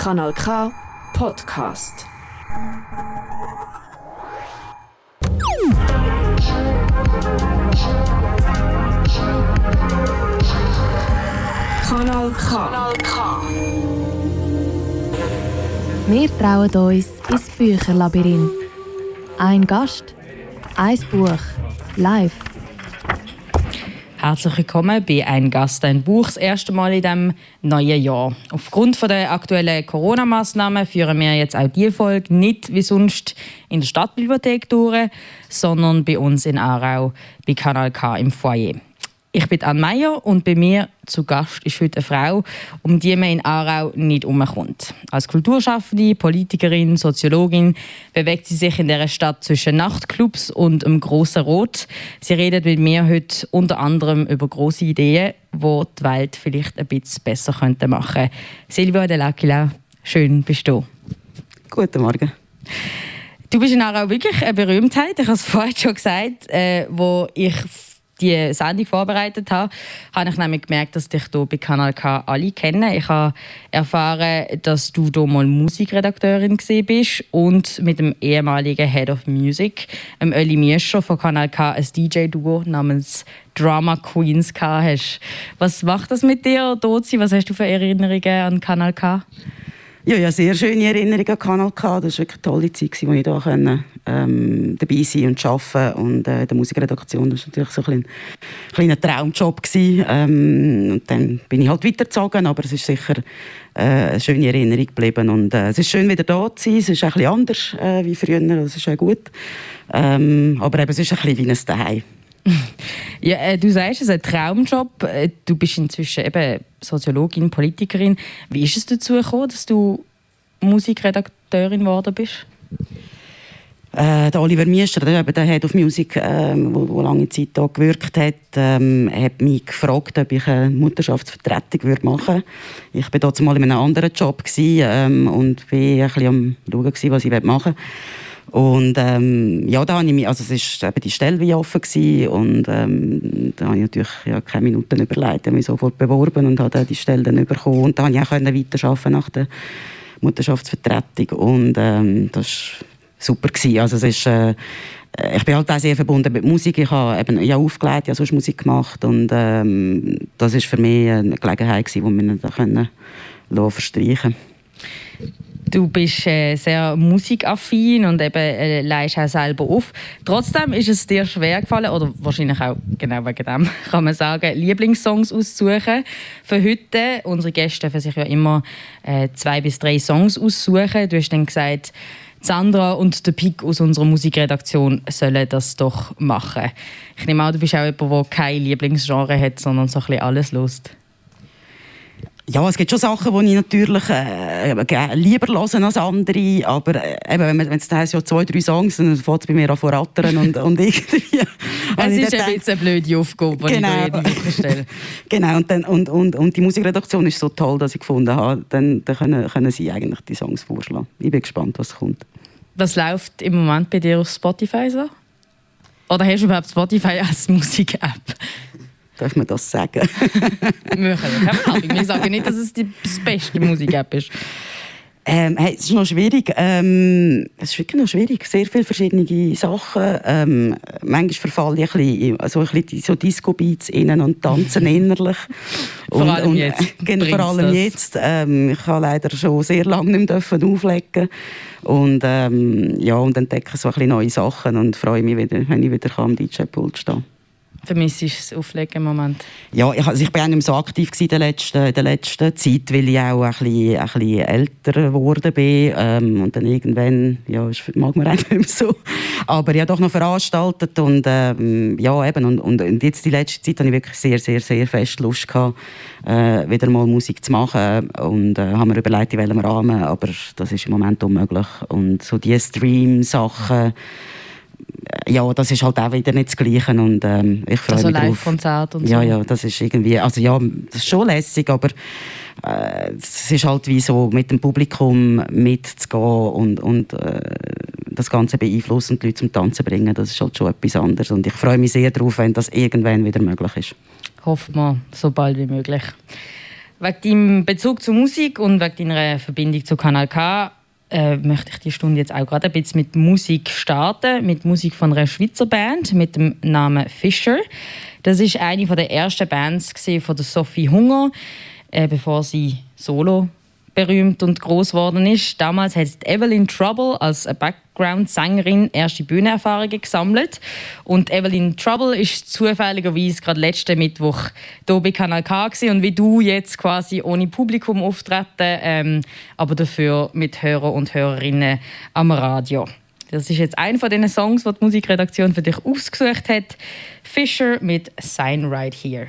Kanal K Podcast. Kanal K. Kanal K. Wir trauen uns ins Bücherlabyrinth. Ein Gast, ein Buch, live. Herzlich willkommen bei «Ein Gast, ein Buch» das erste Mal in diesem neuen Jahr. Aufgrund der aktuellen Corona-Massnahmen führen wir jetzt auch diese Folge nicht wie sonst in der Stadtbibliothek durch, sondern bei uns in Aarau bei Kanal K im Foyer. Ich bin Anne Meyer und bei mir zu Gast ist heute eine Frau, um die man in Aarau nicht umkommt. Als Kulturschaffende, Politikerin, Soziologin bewegt sie sich in der Stadt zwischen Nachtclubs und dem grossen Rot. Sie redet mit mir heute unter anderem über große Ideen, die die Welt vielleicht ein bisschen besser könnte machen. Silvia de L'Aquila, schön bist du. Guten Morgen. Du bist in Aarau wirklich eine Berühmtheit. Ich habe es vorhin schon gesagt, äh, wo ich die Sendung vorbereitet habe, habe ich nämlich gemerkt, dass dich hier bei Kanal K alle kennen. Ich habe erfahren, dass du hier mal Musikredakteurin bist und mit dem ehemaligen Head of Music, dem Öli Miescher von Kanal K, ein DJ-Duo namens Drama Queens hast. Was macht das mit dir, Dozi? Was hast du für Erinnerungen an Kanal K? Ja, ja, sehr schöne Erinnerungen an Kanal K. Das war wirklich eine tolle Zeit, wo ich da können, ähm, dabei sein und arbeiten und äh, der Musikredaktion. War natürlich so ein, kleiner Traumjob. Gewesen. Ähm, und dann bin ich halt weitergezogen, aber es ist sicher äh, eine schöne Erinnerung geblieben. Und, äh, es ist schön, wieder da zu sein. Es ist bisschen anders äh, wie früher, das ist auch gut. Ähm, aber eben, es ist ein bisschen wie ein Zuhause. Ja, äh, du sagst, es ist ein Traumjob. Äh, du bist inzwischen eben Soziologin, Politikerin. Wie ist es dazu gekommen, dass du Musikredakteurin geworden bist? Äh, Oliver Miester, der, der Head of Music, ähm, wo, wo, lange Zeit hier gewirkt hat, ähm, hat mich gefragt, ob ich eine Mutterschaftsvertretung würde machen würde. Ich war mal in einem anderen Job gewesen, ähm, und war ein am schauen, was ich machen will. Und ähm, ja, da habe ich mich, also es war eben die Stelle wie offen gewesen, und ähm, da habe ich natürlich ja, keine Minuten überlegt, habe mich sofort beworben und habe die Stelle dann bekommen und da konnte ich auch weiterarbeiten nach der Mutterschaftsvertretung und ähm, das war super gewesen. Also es ist, äh, ich bin halt auch sehr verbunden mit Musik. Ich habe eben ja aufgelegt, ja sonst Musik gemacht und ähm, das ist für mich eine Gelegenheit gewesen, die wir dann können verstreichen Du bist äh, sehr musikaffin und eben äh, leist auch selber auf. Trotzdem ist es dir schwer gefallen, oder wahrscheinlich auch genau wegen dem, kann man sagen, Lieblingssongs auszusuchen. Für heute, unsere Gäste dürfen sich ja immer äh, zwei bis drei Songs aussuchen. Du hast dann gesagt, Sandra und der Pick aus unserer Musikredaktion sollen das doch machen. Ich nehme an, du bist auch jemand, der kein Lieblingsgenre hat, sondern so ein bisschen alles lust. Ja, es gibt schon Sachen, die ich natürlich äh, lieber höre als andere, aber äh, eben, wenn es da ja zwei, drei Songs dann fängt es bei mir an vor und, und irgendwie... es ist ein bisschen eine blöde Aufgabe, die genau. ich da jede stelle. genau, und, dann, und, und, und die Musikredaktion ist so toll, dass ich gefunden habe, dann, dann können, können sie eigentlich die Songs vorschlagen. Ich bin gespannt, was kommt. Was läuft im Moment bei dir auf Spotify so? Oder hast du überhaupt Spotify als Musik-App? Darf man das sagen? wir können Wir sagen nicht, dass es die beste Musik-App ist. Ähm, hey, es ist noch schwierig. Ähm, es ist wirklich noch schwierig. Sehr viele verschiedene Sachen. Ähm, manchmal verfalle ich ein bisschen, also ein bisschen so Disco-Beats innen und tanzen innerlich. vor allem und, jetzt. Äh, vor allem jetzt. Ähm, ich habe leider schon sehr lange nicht mehr auflegen und ähm, ja und entdecke so ein bisschen neue Sachen und freue mich wieder, wenn ich wieder am DJ-Pult stehe. Vermisst du das Auflegen im Moment? Ja, ich, also ich bin auch nicht mehr so aktiv in der letzten, in der letzten Zeit, weil ich auch ein bisschen, ein bisschen älter geworden bin. Ähm, und dann irgendwann, ja, mag man auch nicht mehr so. Aber ich habe doch noch veranstaltet und ähm, ja, eben. Und, und, jetzt die letzte Zeit habe ich wirklich sehr, sehr, sehr fest Lust gehabt, äh, wieder mal Musik zu machen. Und äh, haben mir überlegt, in welchem Rahmen, aber das ist im Moment unmöglich. Und so die Stream-Sachen, ja, das ist halt auch wieder nicht das Gleiche und ähm, ich freue also mich Live-Konzert und so. Ja, ja, das ist irgendwie, also ja, das ist schon lässig, aber äh, es ist halt wie so mit dem Publikum mitzugehen und, und äh, das Ganze beeinflussen und die Leute zum Tanzen bringen, das ist halt schon etwas anderes und ich freue mich sehr darauf, wenn das irgendwann wieder möglich ist. Hoffen wir, so bald wie möglich. Wegen deinem Bezug zur Musik und wegen deiner Verbindung zu Kanal K äh, möchte ich die Stunde jetzt auch gerade ein bisschen mit Musik starten, mit Musik von einer Schweizer Band mit dem Namen Fischer. Das ist eine der ersten Bands von der Sophie Hunger, äh, bevor sie solo berühmt und groß geworden ist. Damals hat Evelyn Trouble als Background-Sängerin erste Bühnenerfahrungen gesammelt. Und Evelyn Trouble ist zufälligerweise gerade letzten Mittwoch hier bei Kanal K gewesen. und wie du jetzt quasi ohne Publikum auftreten, ähm, aber dafür mit Hörer und Hörerinnen am Radio. Das ist jetzt einer von den Songs, die die Musikredaktion für dich ausgesucht hat. Fisher mit Sign Right Here.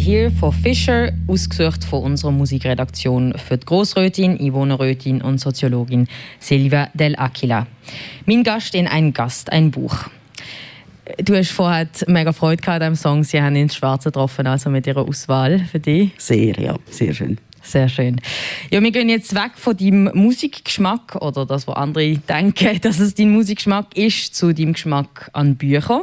Right Here von Fischer, ausgesucht von unserer Musikredaktion für die Grossrätin, Einwohnerrätin und Soziologin Silvia Del Aquila. Mein Gast in Ein Gast, ein Buch. Du hast vorher mega Freude gehabt an diesem Song. Sie haben ins Schwarze getroffen, also mit ihrer Auswahl für dich. Sehr, ja, sehr schön. Sehr schön. Ja, wir gehen jetzt weg von deinem Musikgeschmack oder das, was andere denken, dass es dein Musikgeschmack ist, zu deinem Geschmack an Büchern.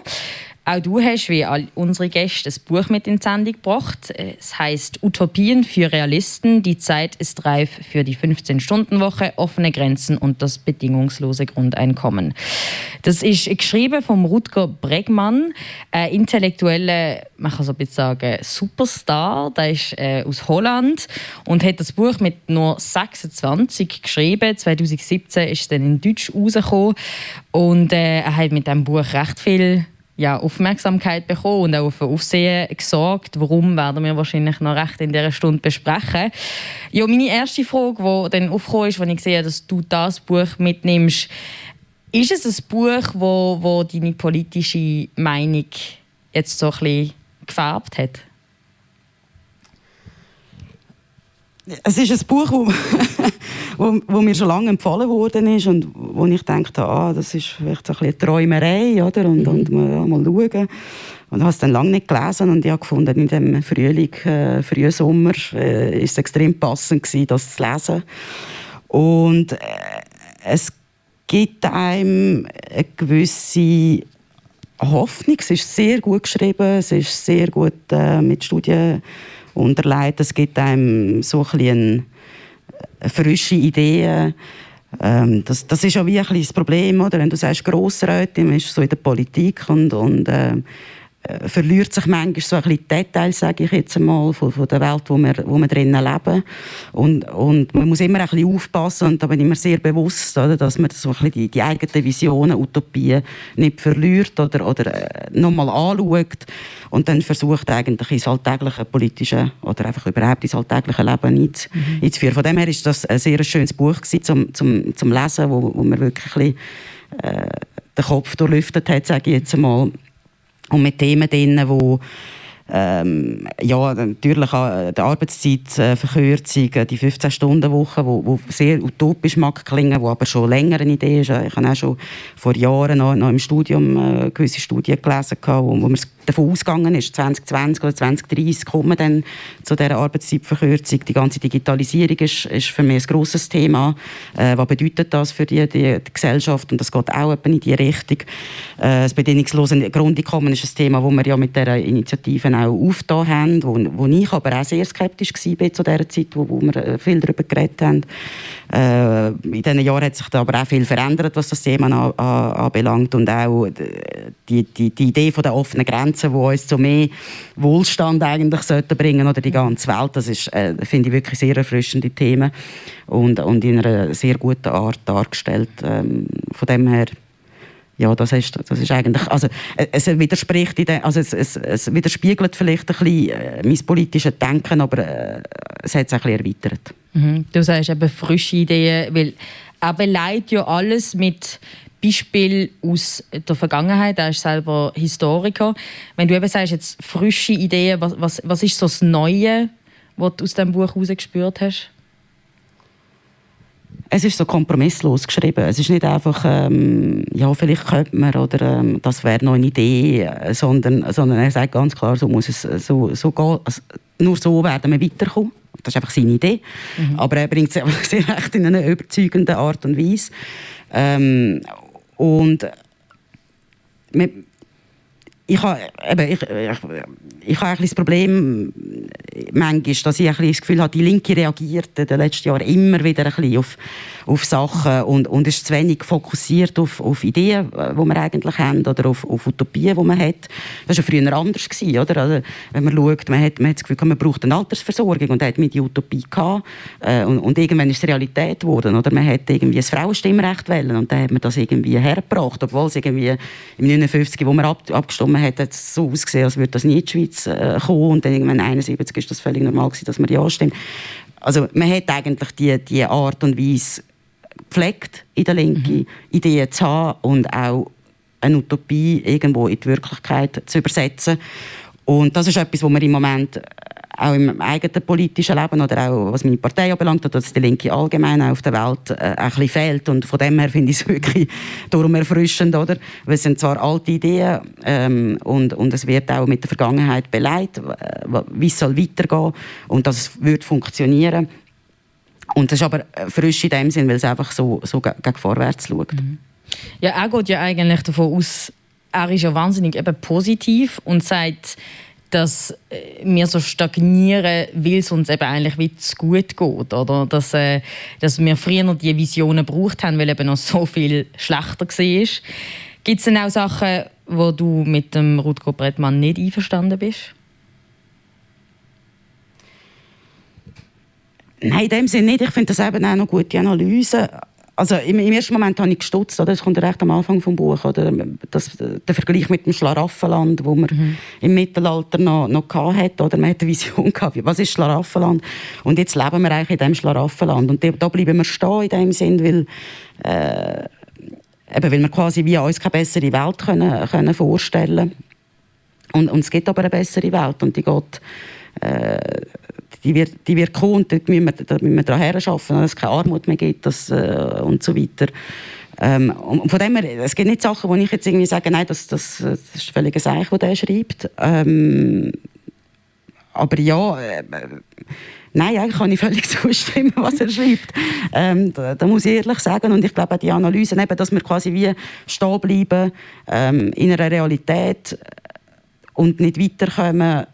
Auch du hast, wie all unsere Gäste, ein Buch mit in Sendung gebracht. Es heißt Utopien für Realisten. Die Zeit ist reif für die 15-Stunden-Woche, offene Grenzen und das bedingungslose Grundeinkommen. Das ist geschrieben vom Rutger Bregmann, ein intellektueller, man kann so ein bisschen sagen, Superstar. Der ist äh, aus Holland und hat das Buch mit nur 26 geschrieben. 2017 ist es dann in Deutsch rausgekommen und äh, er hat mit diesem Buch recht viel ja, Aufmerksamkeit bekommen und auch für Aufsehen gesorgt. Warum werden wir wahrscheinlich noch recht in dieser Stunde besprechen. Ja, meine erste Frage, die dann aufgekommen ist, als ich sehe, dass du das Buch mitnimmst, ist es ein Buch, wo, wo deine politische Meinung jetzt so ein bisschen gefärbt hat? Es ist ein Buch, wo, wo, wo, mir schon lange empfohlen worden ist und wo ich dachte, ah, das ist vielleicht so ein bisschen eine Träumerei, oder? Und, mhm. und mal, mal schauen. Und habe es dann lange nicht gelesen und ich habe gefunden, in dem Frühling, äh, frühen Sommer, äh, ist es extrem passend gewesen, das zu lesen. Und äh, es gibt einem eine gewisse Hoffnung. Es ist sehr gut geschrieben, es ist sehr gut äh, mit Studien unterlegt. Es gibt einem so ein frische Ideen. Ähm, das, das ist auch wie ein das Problem, oder? wenn du sagst Grossrätin, ist so in der Politik und, und äh, äh, verliert sich manchmal so ein bisschen Details, sage ich jetzt einmal, von, von der Welt, wo wir, wo wir drinnen leben. Und, und man muss immer ein bisschen aufpassen und da bin ich mir sehr bewusst, oder, dass man so ein bisschen die, die eigenen Visionen, Utopien nicht verliert oder, oder äh, nochmal anschaut und dann versucht eigentlich ins alltägliche politische oder einfach überhaupt ins alltägliche Leben mhm. einzuführen. Von dem her ist das ein sehr schönes Buch gewesen, zum, zum, zum Lesen, wo, wo man wirklich ein bisschen, äh, den Kopf durchlüftet hat, sage ich jetzt einmal und mit Themen drin, die ähm, ja, natürlich auch die Arbeitszeitverkürzung, die 15-Stunden-Woche, wo, wo sehr utopisch mag klingen, wo aber schon länger eine Idee ist. Ich habe auch schon vor Jahren noch, noch im Studium äh, gewisse Studien gelesen, wo, wo man davon ausgegangen ist, 2020 oder 2030 kommen dann zu dieser Arbeitszeitverkürzung. Die ganze Digitalisierung ist, ist für mich ein grosses Thema. Äh, was bedeutet das für die, die, die, Gesellschaft? Und das geht auch in die Richtung. Äh, das bedingungslose Grundeinkommen ist ein Thema, das wir ja mit dieser Initiative auch aufgetan haben, wo, wo ich aber auch sehr skeptisch war zu dieser Zeit, wo, wo wir äh, viel darüber geredet haben. Äh, in diesen Jahren hat sich da aber auch viel verändert, was das Thema an, an, anbelangt und auch die, die, die Idee von der offenen Grenzen, die uns zu mehr Wohlstand eigentlich sollten bringen oder die ganze Welt, das ist, äh, finde ich wirklich sehr erfrischende Themen und, und in einer sehr guten Art dargestellt. Ähm, von dem her ja, das ist, das ist eigentlich, also es widerspricht, den, also es, es, es, widerspiegelt vielleicht ein bisschen äh, mein politisches Denken, aber äh, es hat es ein bisschen erweitert. Mhm. Du sagst eben frische Ideen, weil er beleidigt ja alles mit Beispiel aus der Vergangenheit. Er ist selber Historiker. Wenn du eben sagst, jetzt frische Ideen, was, was, was ist so das Neue, was du aus diesem Buch herausgespürt hast? Es ist so kompromisslos geschrieben. Es ist nicht einfach, ähm, ja, vielleicht könnte man oder ähm, das wäre noch eine Idee, äh, sondern, sondern er sagt ganz klar, so muss es so, so gehen. Also, nur so werden wir weiterkommen. Das ist einfach seine Idee. Mhm. Aber er bringt es einfach sehr recht in einer überzeugenden Art und Weise. Ähm, und ich habe, eben, ich, ich, ich habe ein das Problem manchmal, dass ich ein das Gefühl habe, die Linke reagiert in den letzten Jahren immer wieder ein bisschen auf, auf Sachen und, und ist zu wenig fokussiert auf, auf Ideen, die wir eigentlich haben oder auf, auf Utopien, die man hat. Das war ja früher anders. Gewesen, oder? Also, wenn man schaut, man hat, man hat das Gefühl, man braucht eine Altersversorgung und hat mit die Utopie gehabt. Äh, und, und, irgendwann ist es Realität geworden. Oder? Man hat irgendwie ein Frauenstimmrecht wählen und dann hat man das irgendwie hergebracht, obwohl es irgendwie im 59, wo man ab, abgestimmt man hat es so ausgesehen, als würde das nie in die Schweiz äh, kommen. Und dann irgendwann 71 ist das völlig normal gewesen, dass man ja stimmt. Also man hat eigentlich die, die Art und Weise gepflegt in der Linken, mhm. Ideen zu haben und auch eine Utopie irgendwo in die Wirklichkeit zu übersetzen. Und das ist etwas, was wir im Moment auch im eigenen politischen Leben oder auch was meine Partei anbelangt, oder dass die Linke allgemein auf der Welt äh, ein bisschen fehlt. Und von dem her finde ich es wirklich darum erfrischend, oder? Weil es sind zwar alte Ideen ähm, und, und es wird auch mit der Vergangenheit beleidigt, wie es soll weitergehen und dass es wird funktionieren. Und es ist aber frisch in dem Sinn, weil es einfach so, so gegen vorwärts schaut. Mhm. Ja, er geht ja eigentlich davon aus, er ist ja wahnsinnig eben positiv und sagt, dass äh, wir so stagnieren, weil es uns eben eigentlich wie zu gut geht. Oder? Dass, äh, dass wir früher noch diese Visionen gebraucht haben, weil eben noch so viel schlechter war. Gibt es denn auch Sachen, wo du mit dem Rutger Brettmann nicht einverstanden bist? Nein, in dem Sinne nicht. Ich finde das eben auch noch gute Analyse also im, im, ersten Moment habe ich gestutzt, oder? das kommt recht am Anfang des Buches, oder? Das, der Vergleich mit dem Schlaraffenland, wo man mhm. im Mittelalter noch, noch hatte, oder man hatte eine Vision gehabt, was ist Schlaraffenland? Und jetzt leben wir eigentlich in diesem Schlaraffenland und da bleiben wir stehen in dem Sinn, weil äh, eben, weil wir quasi wie uns keine bessere Welt können, können vorstellen und, und es gibt aber eine bessere Welt und die geht äh, die wird, die wird kommen und dort müssen wir, da müssen wir daran arbeiten, dass es keine Armut mehr gibt dass, äh, und so weiter. Ähm, und von dem her, es gibt nicht Sachen, wo ich jetzt irgendwie sage, nein, das, das, das ist völlig ein Seich, was der schreibt. Ähm, aber ja, äh, nein, eigentlich kann ich völlig zustimmen, was er schreibt. Ähm, da, da, muss ich ehrlich sagen. Und ich glaube, die Analyse, eben, dass wir quasi wie stehen bleiben ähm, in einer Realität und nicht weiterkommen,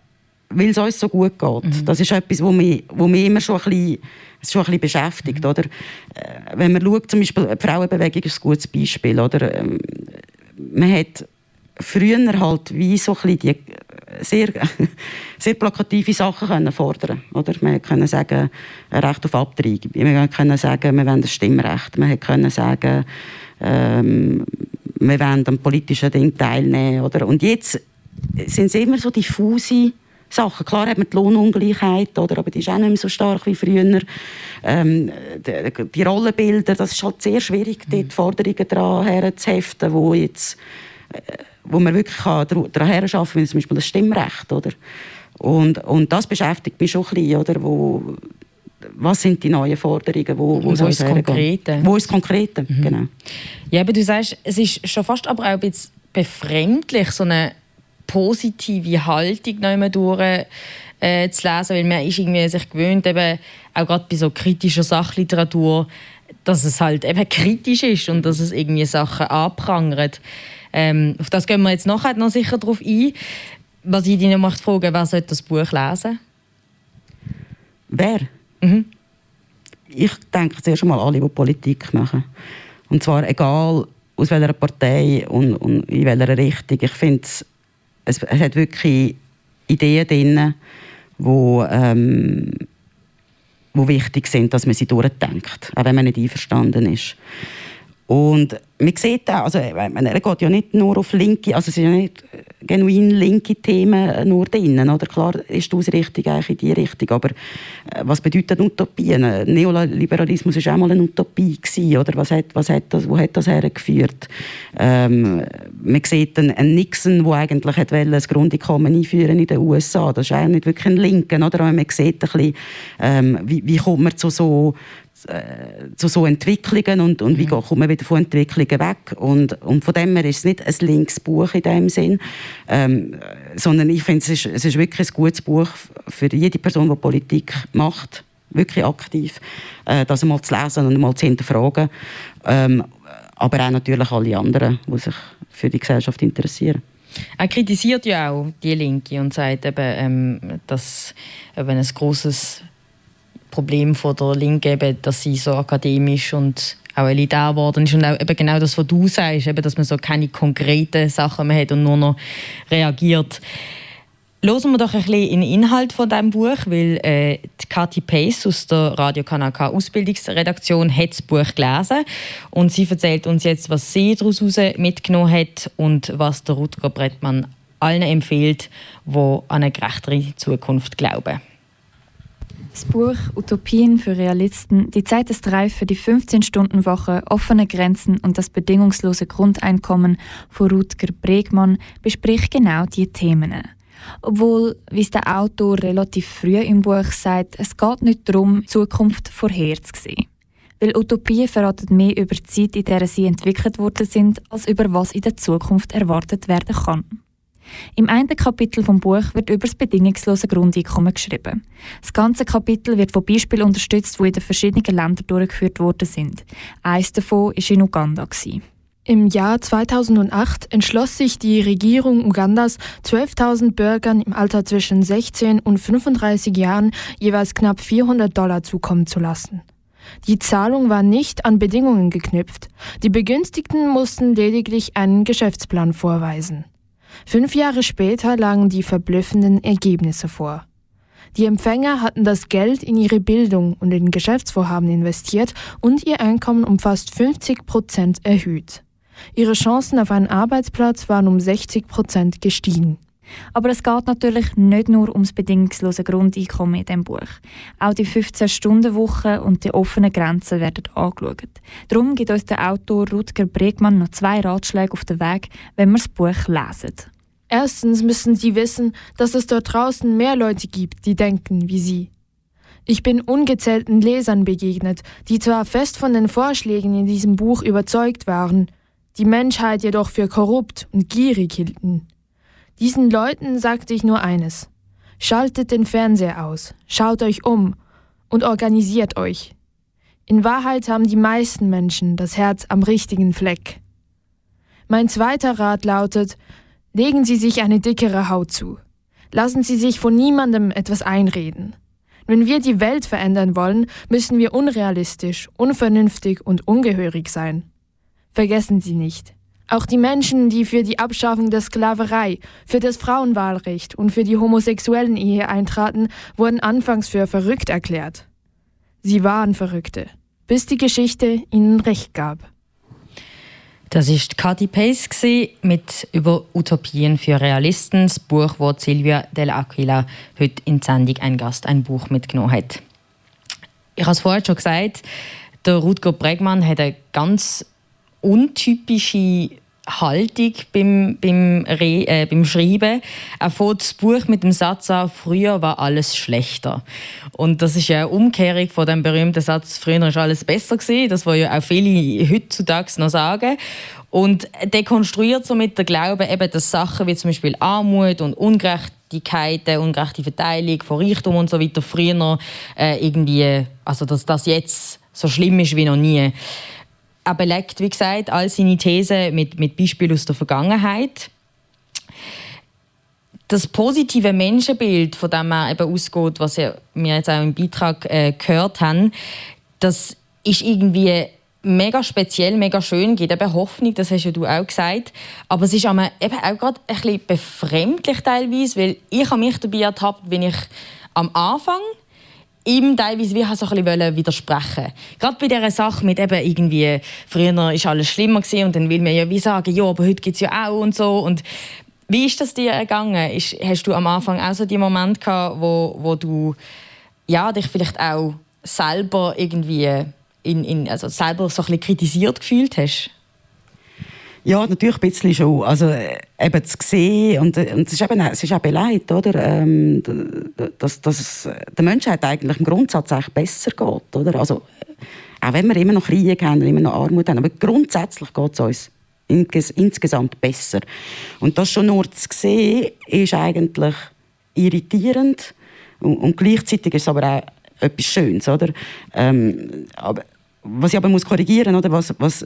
weil es uns so gut geht. Mhm. Das ist etwas, was mich, wo mich immer schon ein bisschen, schon ein bisschen beschäftigt. Mhm. Oder? Äh, wenn man schaut, zum Beispiel die Frauenbewegung ist ein gutes Beispiel. Oder? Ähm, man hat früher halt wie so ein die sehr, sehr plakative Sachen können fordern oder Man konnte sagen, ein Recht auf Abtreibung. Man konnte sagen, wir wollen das Stimmrecht. Man konnte sagen, ähm, wir wollen am politischen Ding teilnehmen. Oder? Und jetzt sind es immer so diffuse Sachen. Klar hat man die Lohnungleichheit, oder, aber die ist auch nicht mehr so stark wie früher. Ähm, die, die, Rollenbilder, das ist halt sehr schwierig, mhm. dort Forderungen daran herzuheften, wo jetzt äh, wo man wirklich daran arbeiten kann, wie zum Beispiel das Stimmrecht. Oder? Und, und das beschäftigt mich schon ein bisschen, oder? Wo, was sind die neuen Forderungen, wo, wo, wo ist das Konkrete? Wo ist das Konkrete, mhm. genau. Ja, aber du sagst, es ist schon fast aber auch ein bisschen befremdlich, so eine positive Haltung noch durch äh, zu lesen, weil man ist irgendwie sich gewöhnt, eben auch gerade bei so kritischer Sachliteratur, dass es halt eben kritisch ist und dass es irgendwie Sachen anprangert. Ähm, auf das gehen wir jetzt nachher noch sicher drauf ein. Was ich dich noch möchte fragen, wer sollte das Buch lesen? Wer? Mhm. Ich denke zuerst einmal alle, die Politik machen. Und zwar egal aus welcher Partei und, und in welcher Richtung. Ich finde es, es hat wirklich Ideen drin, wo, ähm, wo wichtig sind, dass man sie durchdenkt, auch wenn man nicht einverstanden ist. Und man sieht auch, also, er geht ja nicht nur auf linke, also es sind ja nicht genuin linke Themen nur drin, oder? Klar ist die Ausrichtung eigentlich in die Richtung, aber äh, was bedeutet Utopien? Neoliberalismus war auch mal eine Utopie, gewesen, oder? Was hat, was hat das, wo hat das hergeführt? Ähm, man sieht einen, einen Nixon, der eigentlich hat wollte, das Grundeinkommen einführen in den USA. Das ist eigentlich nicht wirklich ein Linken, oder? Aber man sieht ein bisschen, ähm, wie, wie kommt man zu so äh, zu so Entwicklungen und, und wie mhm. kommt man wieder von Entwicklungen weg. Und, und von dem her ist es nicht ein linkes Buch in dem Sinn, ähm, sondern ich finde, es ist, es ist wirklich ein gutes Buch für jede Person, die Politik macht, wirklich aktiv, äh, das einmal zu lesen und einmal zu hinterfragen. Ähm, aber auch natürlich alle anderen, die sich für die Gesellschaft interessieren. Er kritisiert ja auch die Linke und sagt eben, ähm, dass eben ein großes Problem von der Linken, eben, dass sie so akademisch und auch elitär geworden ist und auch eben genau das, was du sagst, eben, dass man so keine konkreten Sachen mehr hat und nur noch reagiert. Hören wir doch ein bisschen den Inhalt von diesem Buch, weil äh, die Kathi Pace aus der Radio Kanal K Ausbildungsredaktion hat das Buch gelesen und sie erzählt uns jetzt, was sie daraus mitgenommen hat und was der Rutger Brettmann allen empfiehlt, die an eine gerechtere Zukunft glauben. Das Buch Utopien für Realisten, die Zeit ist reif für die 15-Stunden-Woche, offene Grenzen und das bedingungslose Grundeinkommen von Rutger Bregmann bespricht genau diese Themen. Obwohl, wie es der Autor relativ früh im Buch sagt, es geht nicht darum, die Zukunft vorherzusehen. Weil Utopien verraten mehr über die Zeit, in der sie entwickelt worden sind, als über was in der Zukunft erwartet werden kann. Im einen Kapitel vom Buch wird über das bedingungslose Grundeinkommen geschrieben. Das ganze Kapitel wird von Beispielen unterstützt, die in den verschiedenen Ländern durchgeführt worden sind. Eines davon war in Uganda. Im Jahr 2008 entschloss sich die Regierung Ugandas, 12.000 Bürgern im Alter zwischen 16 und 35 Jahren jeweils knapp 400 Dollar zukommen zu lassen. Die Zahlung war nicht an Bedingungen geknüpft. Die Begünstigten mussten lediglich einen Geschäftsplan vorweisen. Fünf Jahre später lagen die verblüffenden Ergebnisse vor. Die Empfänger hatten das Geld in ihre Bildung und in Geschäftsvorhaben investiert und ihr Einkommen um fast 50 Prozent erhöht. Ihre Chancen auf einen Arbeitsplatz waren um 60 Prozent gestiegen. Aber es geht natürlich nicht nur ums bedingungslose Grundeinkommen in diesem Buch. Auch die 15-Stunden-Woche und die offenen Grenzen werden angeschaut. Darum gibt uns der Autor Rutger Bregmann noch zwei Ratschläge auf den Weg, wenn wir das Buch lesen. Erstens müssen Sie wissen, dass es dort draußen mehr Leute gibt, die denken wie Sie. Ich bin ungezählten Lesern begegnet, die zwar fest von den Vorschlägen in diesem Buch überzeugt waren, die Menschheit jedoch für korrupt und gierig hielten. Diesen Leuten sagte ich nur eines. Schaltet den Fernseher aus, schaut euch um und organisiert euch. In Wahrheit haben die meisten Menschen das Herz am richtigen Fleck. Mein zweiter Rat lautet, legen Sie sich eine dickere Haut zu. Lassen Sie sich von niemandem etwas einreden. Wenn wir die Welt verändern wollen, müssen wir unrealistisch, unvernünftig und ungehörig sein. Vergessen Sie nicht, auch die Menschen, die für die Abschaffung der Sklaverei, für das Frauenwahlrecht und für die homosexuellen Ehe eintraten, wurden anfangs für verrückt erklärt. Sie waren Verrückte, bis die Geschichte ihnen Recht gab. Das ist Katy Pace mit über Utopien für Realisten, das Buch, wo Silvia Del Aquila heute in Sendung ein Gast ein Buch mitgenommen hat. Ich habe es vorher schon gesagt, der Rutger Bregmann hat eine ganz untypische Haltung beim, beim, Re äh, beim Schreiben. Er fängt das Buch mit dem Satz an, früher war alles schlechter. Und das ist ja eine Umkehrung von dem berühmten Satz, früher war alles besser gewesen. Das wollen ja auch viele heutzutage noch sagen. Und dekonstruiert somit der Glaube eben, dass Sachen wie zum Beispiel Armut und Ungerechtigkeiten, ungerechte Verteilung von Reichtum und so weiter früher äh, irgendwie, also dass das jetzt so schlimm ist wie noch nie er belegt, wie gesagt, all seine Thesen mit, mit Beispielen aus der Vergangenheit. Das positive Menschenbild, von dem er eben ausgeht, was wir jetzt auch im Beitrag äh, gehört haben, das ist irgendwie mega speziell, mega schön, gibt eben Hoffnung, das hast ja du auch gesagt. Aber es ist eben auch gerade ein bisschen befremdlich teilweise, weil ich mich dabei ertappt, wenn ich am Anfang ihm teilweise wie so ein widersprechen Gerade bei dieser Sache mit eben irgendwie, früher war alles schlimmer gewesen und dann will man ja wie sagen, ja, aber heute gibt es ja auch und so. Und wie ist das dir ergangen? Ist, hast du am Anfang auch so die Momente gehabt, wo, wo du ja, dich vielleicht auch selber irgendwie in, in, also selber so ein bisschen kritisiert gefühlt hast? Ja, natürlich ein bisschen schon. Also äh, eben zu sehen, und, äh, und es, ist eben, es ist auch beleidigt, oder? Ähm, dass, dass der Menschheit eigentlich im Grundsatz eigentlich besser geht, oder? Also, äh, auch wenn wir immer noch Krieg haben, immer noch Armut haben, aber grundsätzlich geht es uns insgesamt besser. Und das schon nur zu sehen, ist eigentlich irritierend und, und gleichzeitig ist es aber auch etwas Schönes, oder? Ähm, aber was ich aber muss korrigieren oder was, was,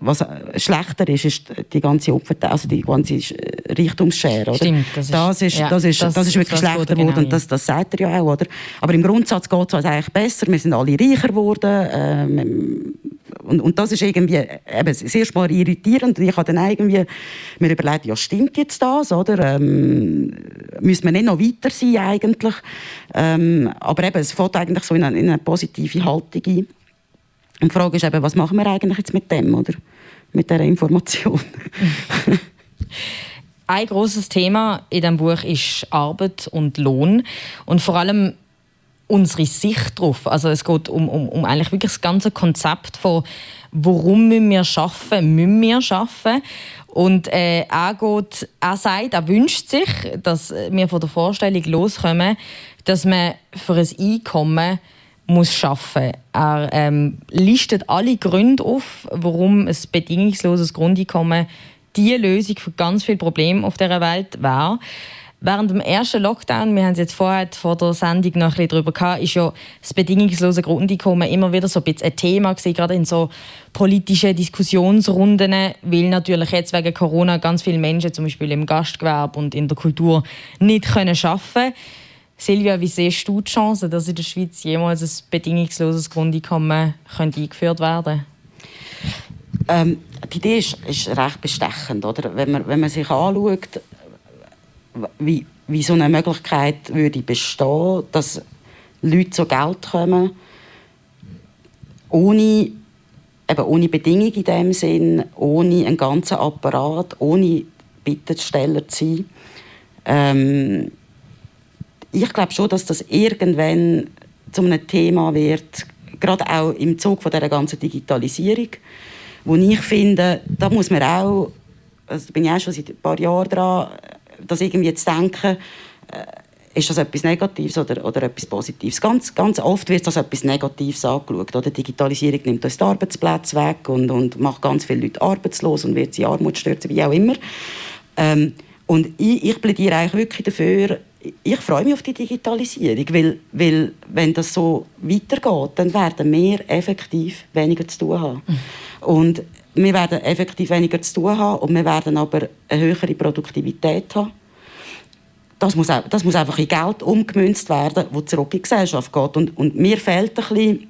was schlechter ist, ist die ganze Opfer, also die ganze Reichtumsschere. Oder? Stimmt, das ist, das ist, ja, das ist, das, das ist wirklich das schlechter geworden genau und das, das sagt er ja auch. Oder? Aber im Grundsatz geht es uns eigentlich besser, wir sind alle reicher geworden ähm, und, und das ist irgendwie eben, das erste Mal irritierend und ich habe dann irgendwie mir überlegt, ja stimmt jetzt das, oder? Ähm, müssen wir nicht noch weiter sein eigentlich? Ähm, aber eben, es fällt eigentlich so in eine, in eine positive Haltung ein. Und die Frage ist eben, was machen wir eigentlich jetzt mit dem, oder? Mit dieser Information. Ein großes Thema in diesem Buch ist Arbeit und Lohn und vor allem unsere Sicht darauf. Also es geht um, um, um eigentlich wirklich das ganze Konzept von, warum müssen wir schaffen, müssen wir schaffen Und äh, er, geht, er sagt, er wünscht sich, dass wir von der Vorstellung loskommen, dass man für ein Einkommen muss schaffen. Er ähm, listet alle Gründe auf, warum ein bedingungsloses Grundeinkommen die Lösung für ganz viele Probleme auf der Welt wäre. Während dem ersten Lockdown, wir haben es jetzt vorher vor der Sendung noch ein darüber gehabt, ist ja das bedingungslose Grundeinkommen immer wieder so ein bisschen ein Thema gewesen, gerade in so politischen Diskussionsrunden, weil natürlich jetzt wegen Corona ganz viele Menschen, zum Beispiel im Gastgewerbe und in der Kultur, nicht können arbeiten können. Silvia, wie siehst du die Chance, dass in der Schweiz jemals ein bedingungsloses Grundeinkommen eingeführt werden ähm, Die Idee ist, ist recht bestechend. Oder? Wenn, man, wenn man sich anschaut, wie, wie so eine Möglichkeit würde bestehen, dass Leute zu Geld kommen, ohne, eben ohne Bedingungen in dem Sinn, ohne einen ganzen Apparat, ohne Bittesteller zu sein. Ähm, ich glaube schon, dass das irgendwann zu einem Thema wird, gerade auch im Zug von der ganzen Digitalisierung, wo ich finde, da muss man auch, also bin ich auch schon seit ein paar Jahren dran, das irgendwie zu denken, äh, ist das etwas Negatives oder, oder etwas Positives? Ganz, ganz oft wird das etwas Negatives angeschaut. Oder? Digitalisierung nimmt uns die Arbeitsplätze weg und, und macht ganz viele Leute arbeitslos und wird sie Armut stürzen, wie auch immer. Ähm, und ich, ich plädiere eigentlich wirklich dafür, ich freue mich auf die Digitalisierung, weil, weil wenn das so weitergeht, dann werden wir effektiv weniger zu tun haben. Mhm. Und wir werden effektiv weniger zu tun haben und wir werden aber eine höhere Produktivität haben. Das muss, auch, das muss einfach in Geld umgemünzt werden, das zurück in die Gesellschaft geht. Und, und mir fehlt ein bisschen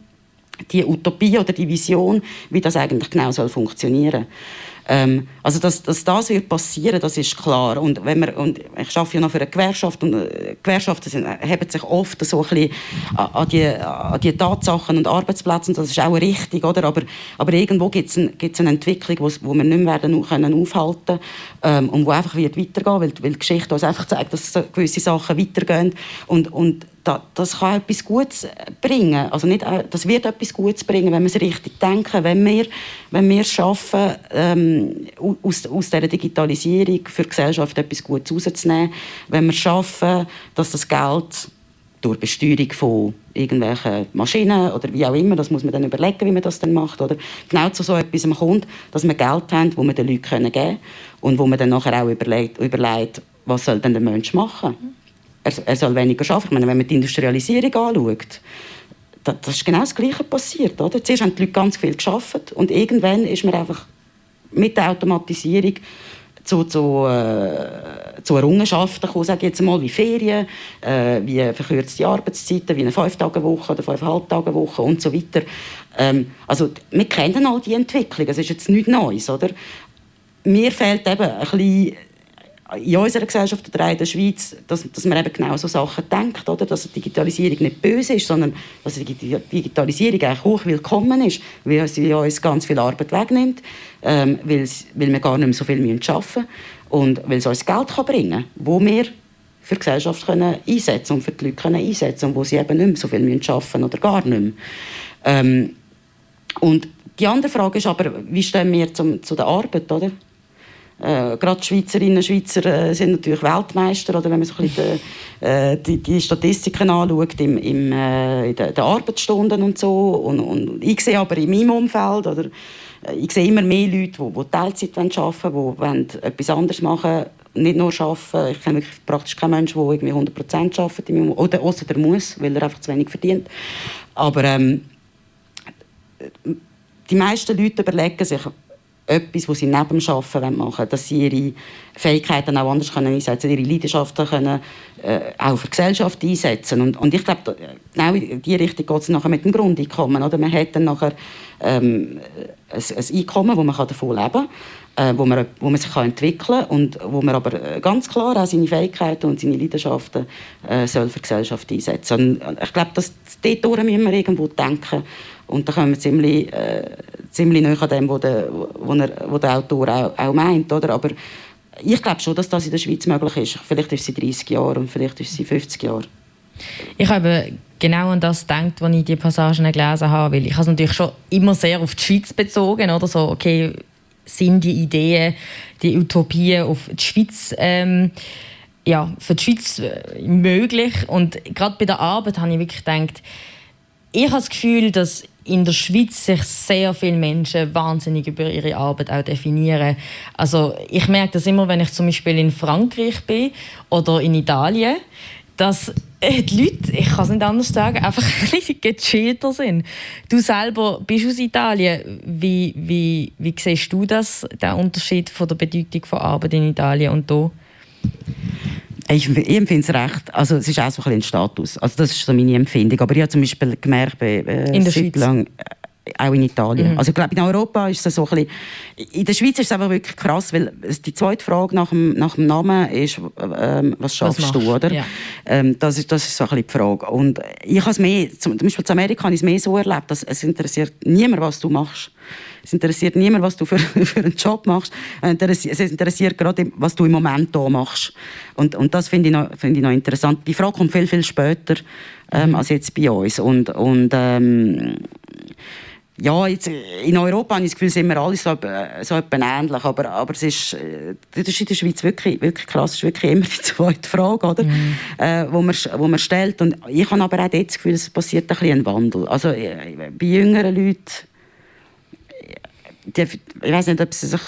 die Utopie oder die Vision, wie das eigentlich genau soll funktionieren soll. Ähm, also dass, dass das wird passieren, das ist klar. Und wenn wir, und ich arbeite ja noch für eine Gewerkschaft und äh, Gewerkschaften sind, haben sich oft so ein bisschen an, die, an die Tatsachen und Arbeitsplätze und das ist auch richtig, oder? Aber, aber irgendwo gibt es ein, eine Entwicklung, wo, wo wir nicht mehr werden können aufhalten ähm, und wo einfach wird weitergehen, weil, weil die Geschichte uns einfach zeigt, dass gewisse Sachen weitergehen und, und das kann etwas Gutes bringen. Also nicht, äh, das wird etwas Gutes bringen, wenn wir es richtig denken, wenn wir, wenn wir es schaffen, ähm, aus, aus dieser Digitalisierung für die Gesellschaft etwas Gutes rauszunehmen, wenn wir es schaffen, dass das Geld durch Besteuerung von irgendwelchen Maschinen oder wie auch immer, das muss man dann überlegen, wie man das dann macht, oder? Genau zu so etwas kommt, dass wir Geld haben, das wir den Leuten geben können und wo man dann nachher auch überlegt, überlegt was soll denn der Mensch machen? Soll er, er soll weniger arbeiten. Ich meine, wenn man die Industrialisierung anschaut, da, das ist genau das Gleiche passiert. Oder? Zuerst haben die Leute ganz viel geschafft und irgendwann ist man einfach mit der Automatisierung zu, zu, äh, zu Errungenschaften gekommen, sage jetzt mal, wie Ferien, äh, wie verkürzte Arbeitszeiten, wie eine Fünf-Tage-Woche oder Fünf-Halb-Tage-Woche und so weiter. Ähm, also, wir kennen all die Entwicklungen, es ist jetzt nichts Neues, oder? Mir fehlt eben ein bisschen in unserer Gesellschaft oder in der Schweiz, dass, dass man eben genau so Sachen denkt, oder? dass die Digitalisierung nicht böse ist, sondern dass die Digitalisierung eigentlich hoch willkommen ist, weil sie uns ganz viel Arbeit wegnimmt, ähm, weil, weil wir gar nicht mehr so viel arbeiten müssen und weil es uns Geld kann bringen kann, wo wir für die Gesellschaft können einsetzen und für die Leute können einsetzen und wo sie eben nicht mehr so viel arbeiten müssen oder gar nicht mehr. Ähm, und die andere Frage ist aber, wie stehen wir zum, zu der Arbeit, oder? Äh, gerade Schweizerinnen und Schweizer äh, sind natürlich Weltmeister, oder wenn man so ein äh, die, die Statistiken anschaut im, im, äh, in den, den Arbeitsstunden und so. Und, und, ich sehe aber in meinem Umfeld, oder, äh, ich sehe immer mehr Leute, die, die Teilzeit arbeiten wollen, die etwas anderes machen nicht nur arbeiten. Ich kenne praktisch keinen Menschen, der irgendwie 100% arbeitet. Oder außer der muss, weil er einfach zu wenig verdient. Aber ähm, die meisten Leute überlegen sich, etwas, was sie neben dem Arbeiten machen wollen, dass sie ihre Fähigkeiten auch anders können einsetzen können, ihre Leidenschaften können, äh, auch für die Gesellschaft einsetzen und, und ich glaube, genau in diese Richtung geht es nachher mit dem Grundeinkommen. Oder? Man hat dann nachher ähm, ein, ein Einkommen, wo man davon leben kann, äh, wo, man, wo man sich entwickeln kann und wo man aber ganz klar auch seine Fähigkeiten und seine Leidenschaften äh, soll für die Gesellschaft einsetzen soll. Ich glaube, dass dort müssen wir irgendwo denken und da kommen wir ziemlich, äh, ziemlich nahe an dem, was der, wo er, wo der Autor auch, auch meint. Oder? Aber ich glaube schon, dass das in der Schweiz möglich ist. Vielleicht ist es in 30 Jahren und vielleicht ist es in 50 Jahren. Ich habe genau an das gedacht, als ich die Passagen gelesen habe, weil ich habe es natürlich schon immer sehr auf die Schweiz bezogen, oder so, okay, sind die Ideen, die Utopien auf die Schweiz ähm, ja, für die Schweiz äh, möglich. Und gerade bei der Arbeit habe ich wirklich gedacht, ich habe das Gefühl, dass in der Schweiz sich sehr viele Menschen wahnsinnig über ihre Arbeit auch definieren. Also ich merke das immer, wenn ich zum Beispiel in Frankreich bin oder in Italien, dass die Leute, ich kann es nicht anders sagen, einfach ein bisschen gechillter sind. Du selber bist aus Italien. Wie, wie, wie siehst du das, den Unterschied von der Bedeutung von Arbeit in Italien und hier? Ich, ich empfinde es recht. Also es ist auch so ein, ein Status. Also das ist so meine Empfindung. Aber ich habe zum Beispiel gemerkt, äh, in der Schweiz. lang auch in Italien. Mhm. Also ich glaube, in Europa ist es so ein bisschen, in der Schweiz ist es einfach wirklich krass, weil die zweite Frage nach dem, nach dem Namen ist, ähm, was schaffst was du, oder? Ja. Ähm, das, ist, das ist so ein bisschen die Frage. Und ich habe es mehr, zum, zum Beispiel in Amerika habe ich es mehr so erlebt, dass es interessiert niemand, was du machst. Es interessiert niemand, was du für, für einen Job machst. Es interessiert gerade, was du im Moment hier machst. Und, und das finde ich, noch, find ich noch interessant. Die Frage kommt viel, viel später ähm, mhm. als jetzt bei uns. Und, und ähm, ja, jetzt, in Europa habe ich das Gefühl, sind wir alle so, so ähnlich, aber, aber es ist, äh, das ist in der Schweiz wirklich, wirklich krass, es ist wirklich immer die zweite Frage, oder? Mhm. Äh, wo, man, wo man stellt. Und ich habe aber auch dort das Gefühl, es passiert ein bisschen ein Wandel. Also äh, bei jüngeren Leuten, die, ich weiß nicht, ob sie sich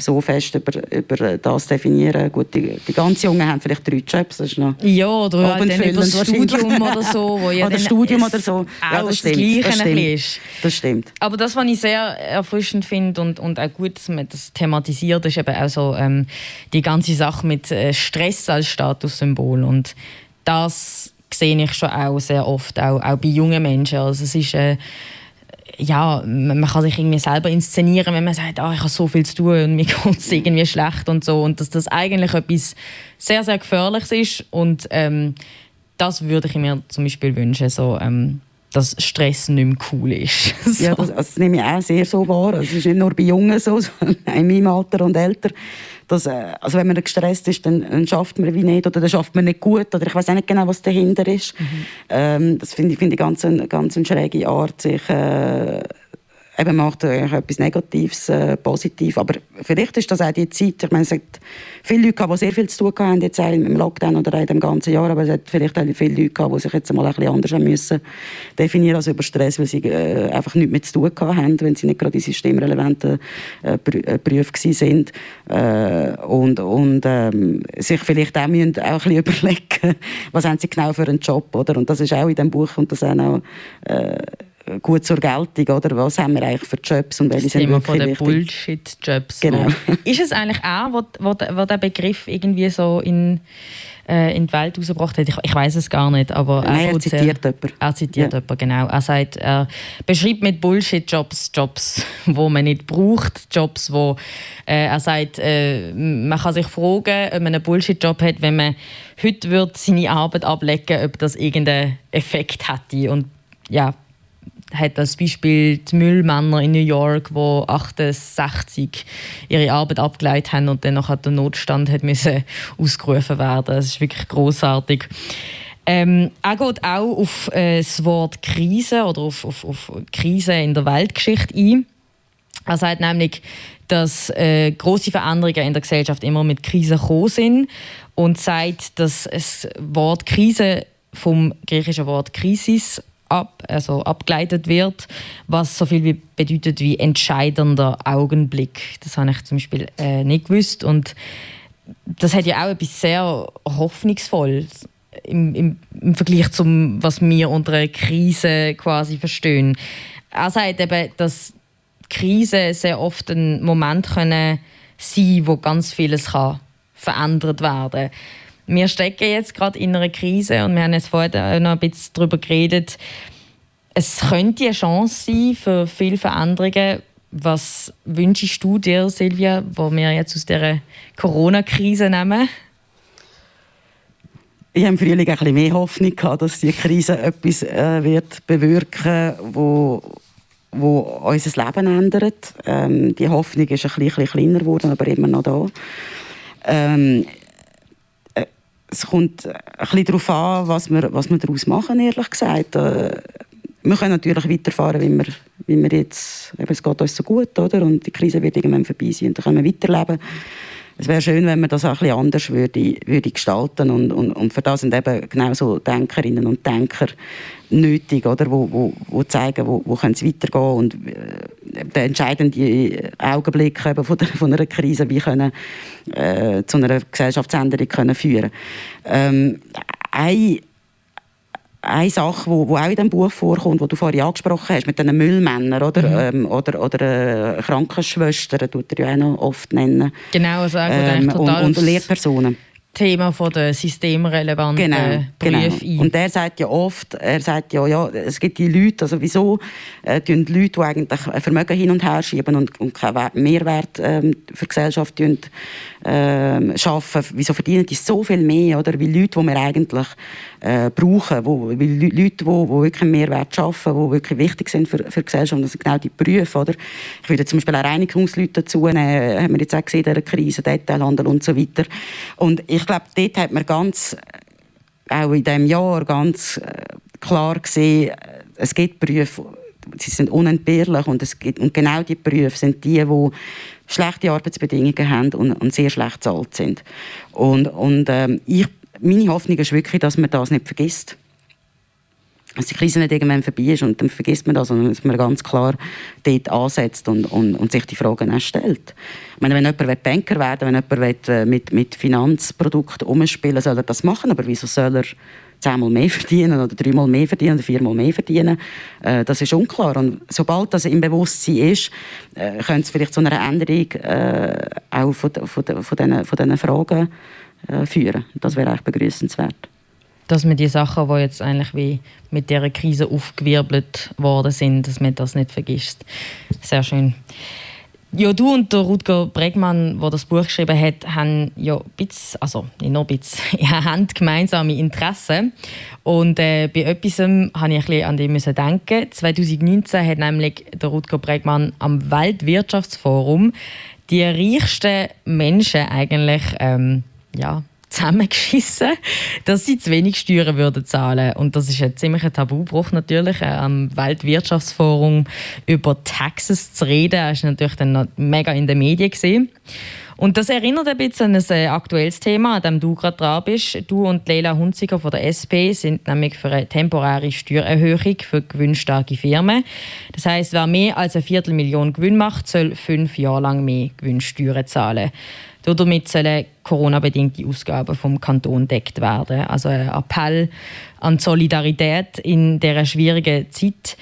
so fest über, über das definieren. Gut, die, die ganz Jungen haben vielleicht drei Jobs, das ist noch Ja, oder halt dann über das Studium oder so. Wo ja oder Studium oder so. Ja, das, stimmt, das, stimmt, ist. das stimmt. Aber das, was ich sehr erfrischend finde und, und auch gut, dass man das thematisiert, ist eben auch so ähm, die ganze Sache mit äh, Stress als Statussymbol und das sehe ich schon auch sehr oft, auch, auch bei jungen Menschen. Also es ist äh, ja, man kann sich irgendwie selber inszenieren, wenn man sagt, ah, ich habe so viel zu tun und mir geht es irgendwie schlecht und so. Und dass das eigentlich etwas sehr, sehr Gefährliches ist. Und ähm, das würde ich mir zum Beispiel wünschen, so, ähm, dass Stress nicht mehr cool ist. so. Ja, das, das, nehme ich auch sehr so wahr. Es ist nicht nur bei Jungen so, sondern in meinem Alter und älter dass, äh, also wenn man gestresst ist, dann, dann schafft man wie nicht oder dann schafft man nicht gut oder ich weiß auch nicht genau, was dahinter ist. Mhm. Ähm, das finde ich, find ich ganz, eine, ganz eine schräge Art, sich äh, eben macht etwas Negatives äh, positiv. Aber vielleicht ist das auch die Zeit, ich meine, es hat viele Leute gehabt, die sehr viel zu tun haben, jetzt auch im Lockdown oder in dem ganzen Jahr, aber es hat vielleicht auch viele Leute gehabt, die sich jetzt mal ein bisschen anders haben müssen definieren als über Stress, weil sie äh, einfach nichts mehr zu tun haben, wenn sie nicht gerade in systemrelevanten äh, äh Berufen sind. Äh, und und ähm, sich vielleicht auch, müssen auch ein bisschen überlegen, was haben sie genau für einen Job, oder? Und das ist auch in dem Buch und das auch noch, äh, gut zur Geltung, oder? Was haben wir eigentlich für Jobs und welche das sind Thema von den Bullshit-Jobs. Genau. ist es eigentlich auch, wo, wo, wo der Begriff irgendwie so in, äh, in die Welt rausgebracht hat? Ich, ich weiß es gar nicht, aber Nein, er, er zitiert jemanden. Er zitiert ja. jemanden, genau. Er sagt, er beschreibt mit Bullshit-Jobs Jobs, wo man nicht braucht, Jobs, wo äh, er sagt, äh, man kann sich fragen, ob man einen Bullshit-Job hat, wenn man heute wird seine Arbeit ablegen, ob das irgendeinen Effekt hätte und ja, hat als Beispiel die Müllmänner in New York, die 68 ihre Arbeit abgeleitet haben und dann noch der Notstand hat müssen ausgerufen werden. Das ist wirklich großartig. Ähm, er geht auch auf äh, das Wort Krise oder auf, auf, auf Krise in der Weltgeschichte ein. Er sagt nämlich, dass äh, große Veränderungen in der Gesellschaft immer mit Krisen gekommen sind und sagt, dass das Wort Krise vom griechischen Wort Krisis ab, also abgeleitet wird, was so viel wie bedeutet wie entscheidender Augenblick. Das habe ich zum Beispiel äh, nicht gewusst und das hat ja auch etwas sehr hoffnungsvolles im, im, im Vergleich zum, was wir unter einer Krise quasi verstehen. Er sagt eben, dass Krisen sehr oft ein Moment können sein, wo ganz vieles kann verändert werden kann wir stecken jetzt gerade in einer Krise und wir haben jetzt vorher noch ein bisschen darüber geredet. Es könnte eine Chance sein für viele Veränderungen. Was wünschst du dir, Silvia, wo wir jetzt aus dieser Corona-Krise nehmen? Ich habe im Frühling ein bisschen mehr Hoffnung gehabt, dass die Krise etwas äh, wird bewirken, wo wo unser Leben ändert. Ähm, die Hoffnung ist ein bisschen, kleiner geworden, aber immer noch da. Ähm, es kommt ein bisschen darauf an, was wir, was wir daraus machen, ehrlich gesagt. Äh, wir können natürlich weiterfahren, wie wir, wie wir jetzt, eben, es geht uns so gut, oder? Und die Krise wird irgendwann vorbei sein und dann können wir weiterleben. Es wäre schön, wenn man das auch ein anders würde, würde gestalten und, und, und für das sind eben genau so Denkerinnen und Denker nötig, oder? Wo, wo, wo zeigen, wo, wo können es weitergehen und äh, der entscheidende Augenblick eben von, der, von einer Krise, wie können äh, zu einer Gesellschaftsänderung können führen. Ähm, eine eine Sache, wo, wo auch in dem Buch vorkommt, wo du vorhin angesprochen hast, mit den Müllmännern oder, mhm. ähm, oder, oder äh, Krankenschwestern, tut er ja auch noch oft nennen. Genau, also ähm, total und, und Lehrpersonen. Thema von der systemrelevanten genau, Berufe genau. Und er sagt ja oft, er sagt ja, ja, es gibt die Leute, also wieso äh, die Leute, die eigentlich Vermögen hin und her schieben und, und keinen Mehrwert ähm, für die Gesellschaft tun, äh, schaffen, wieso verdienen die so viel mehr, oder? Wie Leute, die wir eigentlich äh, brauchen, wo, wie Leute, die, die wirklich Mehrwert schaffen, die wirklich wichtig sind für, für die Gesellschaft, das sind genau die Berufe, oder? Ich würde zum Beispiel auch Reinigungsleute dazu nehmen, haben wir jetzt auch gesehen, in dieser Krise, Detailhandel und so weiter. Und ich glaube, dort hat man ganz, auch in diesem Jahr, ganz äh, klar gesehen, es gibt Berufe, sie sind unentbehrlich und, es gibt, und genau die Berufe sind die, die schlechte Arbeitsbedingungen haben und, und sehr schlecht bezahlt sind. Und, und ähm, ich, meine Hoffnung ist wirklich, dass man das nicht vergisst. Dass die Krise nicht irgendwann vorbei ist und dann vergisst man das, sondern dass man ganz klar dort ansetzt und, und, und sich die Fragen auch stellt. Ich meine, wenn jemand Banker werden will, wenn jemand äh, mit, mit Finanzprodukten umspielen soll er das machen, aber wieso soll er zehnmal mehr verdienen oder dreimal mehr verdienen oder viermal mehr verdienen. Äh, das ist unklar. Und sobald das im Bewusstsein ist, äh, könnte es vielleicht zu einer Änderung äh, auch von, von, von, von diesen Fragen äh, führen. Das wäre eigentlich begrüßenswert. Dass man die Sachen, die jetzt eigentlich wie mit dieser Krise aufgewirbelt worden sind, dass man das nicht vergisst. Sehr schön. Ja, du und der Rutger Bregmann, der das Buch geschrieben hat, haben ja bisschen, also nicht nur ein bisschen, haben gemeinsame Interessen. Und äh, bei etwas musste ich ein an dich denken. 2019 hat nämlich der Rutger Bregmann am Weltwirtschaftsforum die reichsten Menschen eigentlich ähm, ja, zusammengeschissen, dass sie zu wenig Steuern würden zahlen Und das ist ein ziemlicher Tabubruch natürlich, äh, am Weltwirtschaftsforum über Taxes zu reden. War natürlich dann mega in den Medien. Gewesen. Und das erinnert ein bisschen an ein aktuelles Thema, an dem du gerade dran bist. Du und Leila Hunziger von der SP sind nämlich für eine temporäre Steuererhöhung für gewinnstarke Firmen. Das heißt, wer mehr als eine Viertelmillion Gewinn macht, soll fünf Jahre lang mehr Gewinnsteuern zahlen. Damit sollen Corona-bedingte Ausgaben vom Kanton deckt werden. Also ein Appell an die Solidarität in dieser schwierigen Zeit.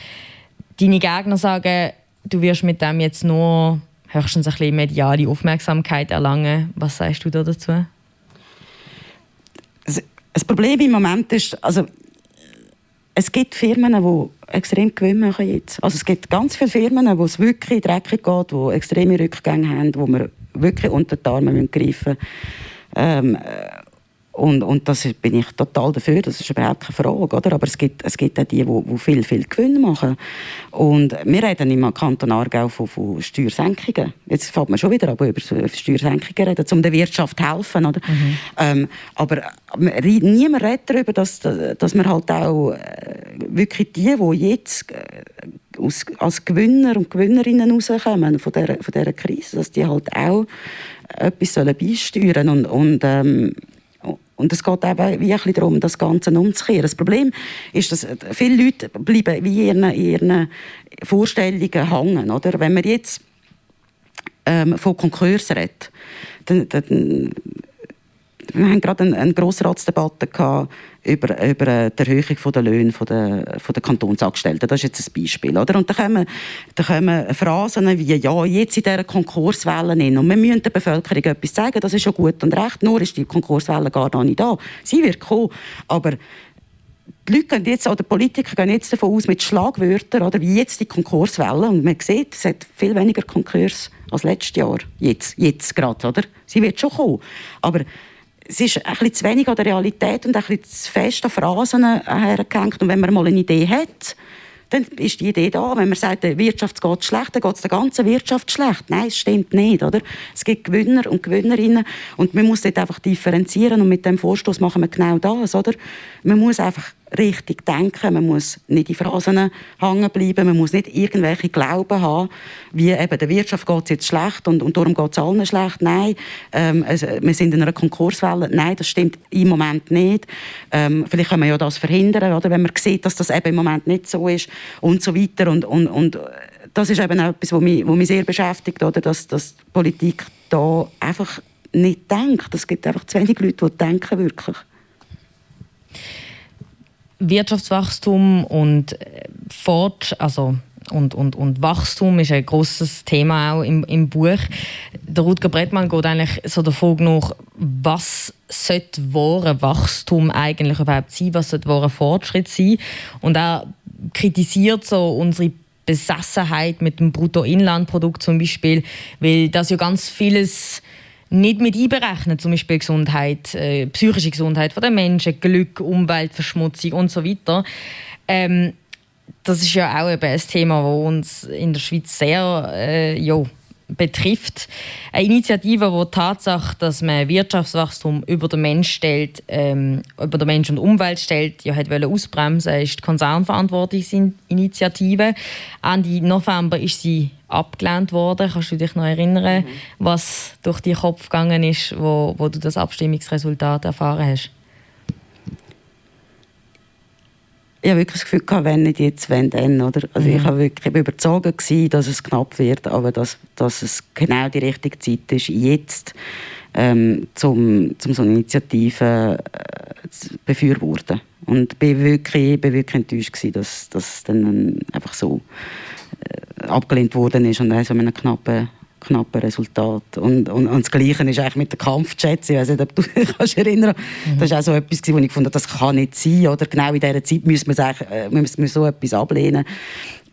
Deine Gegner sagen, du wirst mit dem jetzt nur höchstens ein bisschen mediale Aufmerksamkeit erlangen. Was sagst du da dazu? Das Problem im Moment ist, also es gibt Firmen, die extrem Gewinn machen jetzt. Also es gibt ganz viele Firmen, wo es wirklich dreckig geht, die extreme Rückgänge haben, wo man wirklich unter die Arme greifen müssen. Ähm, und, und das bin ich total dafür, das ist überhaupt keine Frage. Oder? Aber es gibt, es gibt auch die, die, viel, viel Gewinn machen. Und wir reden im Kanton Aargau von, von Steuersenkungen. Jetzt fällt man schon wieder an, über Steuersenkungen reden, um der Wirtschaft zu helfen. Oder? Mhm. Ähm, aber niemand redet darüber, dass, dass man halt auch äh, wirklich die, die jetzt äh, als Gewinner und Gewinnerinnen rauskommen von dieser, von dieser Krise, dass die halt auch etwas sollen beisteuern sollen. Und, und ähm, und es geht eben wie ein darum, das Ganze umzukehren. Das Problem ist, dass viele Leute bleiben wie in ihren, ihren Vorstellungen hängen. Oder? Wenn man jetzt ähm, von Konkurs redet, dann, dann wir haben gerade eine, Grossratsdebatte über, über die Erhöhung der Löhne der, der Kantonsangestellten. Das ist jetzt ein Beispiel. Oder? Und da kommen, da kommen Phrasen wie «Ja, jetzt in dieser Konkurswelle hin». Und wir müssen der Bevölkerung etwas sagen, das ist schon gut und recht, nur ist die Konkurswelle gar noch nicht da. Sie wird kommen, aber die Leute gehen jetzt, oder Politiker gehen jetzt davon aus, mit Schlagwörtern, oder wie jetzt die Konkurswelle, und man sieht, es hat viel weniger Konkurs als letztes Jahr. Jetzt, jetzt gerade, oder? Sie wird schon kommen. Aber es ist ein bisschen zu wenig an der Realität und ein bisschen zu fest an Phrasen hergehängt. Und wenn man mal eine Idee hat, dann ist die Idee da. Wenn man sagt, die Wirtschaft geht schlecht, dann geht es der ganzen Wirtschaft schlecht. Nein, es stimmt nicht. Oder? Es gibt Gewinner und Gewinnerinnen und man muss dort einfach differenzieren und mit dem Vorstoß machen wir genau das. Oder? Man muss einfach richtig denken, man muss nicht in Phrasen hängen bleiben, man muss nicht irgendwelche Glauben haben, wie eben der Wirtschaft geht es jetzt schlecht und, und darum geht es allen schlecht. Nein, ähm, also, wir sind in einer Konkurswelle. Nein, das stimmt im Moment nicht. Ähm, vielleicht kann man ja das verhindern, oder, wenn man sieht, dass das eben im Moment nicht so ist und so weiter. Und, und, und das ist eben etwas, was mich, mich sehr beschäftigt, oder, dass, dass die Politik da einfach nicht denkt. Es gibt einfach zu wenig Leute, die denken wirklich. Wirtschaftswachstum und äh, Fort, also und, und, und Wachstum ist ein großes Thema auch im, im Buch. Der Rutger Brettmann geht eigentlich so der Frage nach, was sollte wahre Wachstum eigentlich überhaupt sein, was sollte wahre Fortschritt sein. Und er kritisiert so unsere Besessenheit mit dem Bruttoinlandprodukt zum Beispiel, weil das ja ganz vieles nicht mit einberechnet, zum Beispiel Gesundheit, äh, psychische Gesundheit der Menschen, Glück, Umweltverschmutzung und so weiter. Ähm, das ist ja auch ein Thema, das uns in der Schweiz sehr äh, betrifft. Eine Initiative, die die Tatsache, dass man Wirtschaftswachstum über den Mensch stellt, ähm, über den Mensch und Umwelt stellt, ja, hat ausbremsen ist die Konzernverantwortungsinitiative. Ende November ist sie abgelehnt worden. Kannst du dich noch erinnern, mhm. was durch den Kopf gegangen ist, wo, wo du das Abstimmungsresultat erfahren hast? Ich habe wirklich das Gefühl gehabt, wenn nicht jetzt, wenn dann. Oder? Also mhm. Ich war wirklich überzeugt, gewesen, dass es knapp wird, aber dass, dass es genau die richtige Zeit ist, jetzt ähm, zum, zum so eine Initiative äh, zu befürworten. Und ich war wirklich, bin wirklich enttäuscht, gewesen, dass das dann einfach so äh, abgelehnt worden ist und so einem knappen knappen Resultat. Und, und, und das Gleiche ist eigentlich mit den Kampfjets. Ich weiß nicht, ob du dich kannst erinnern mhm. Das war auch so etwas, wo ich fand, das kann nicht sein. Oder genau in dieser Zeit müssen wir, äh, müssen wir so etwas ablehnen.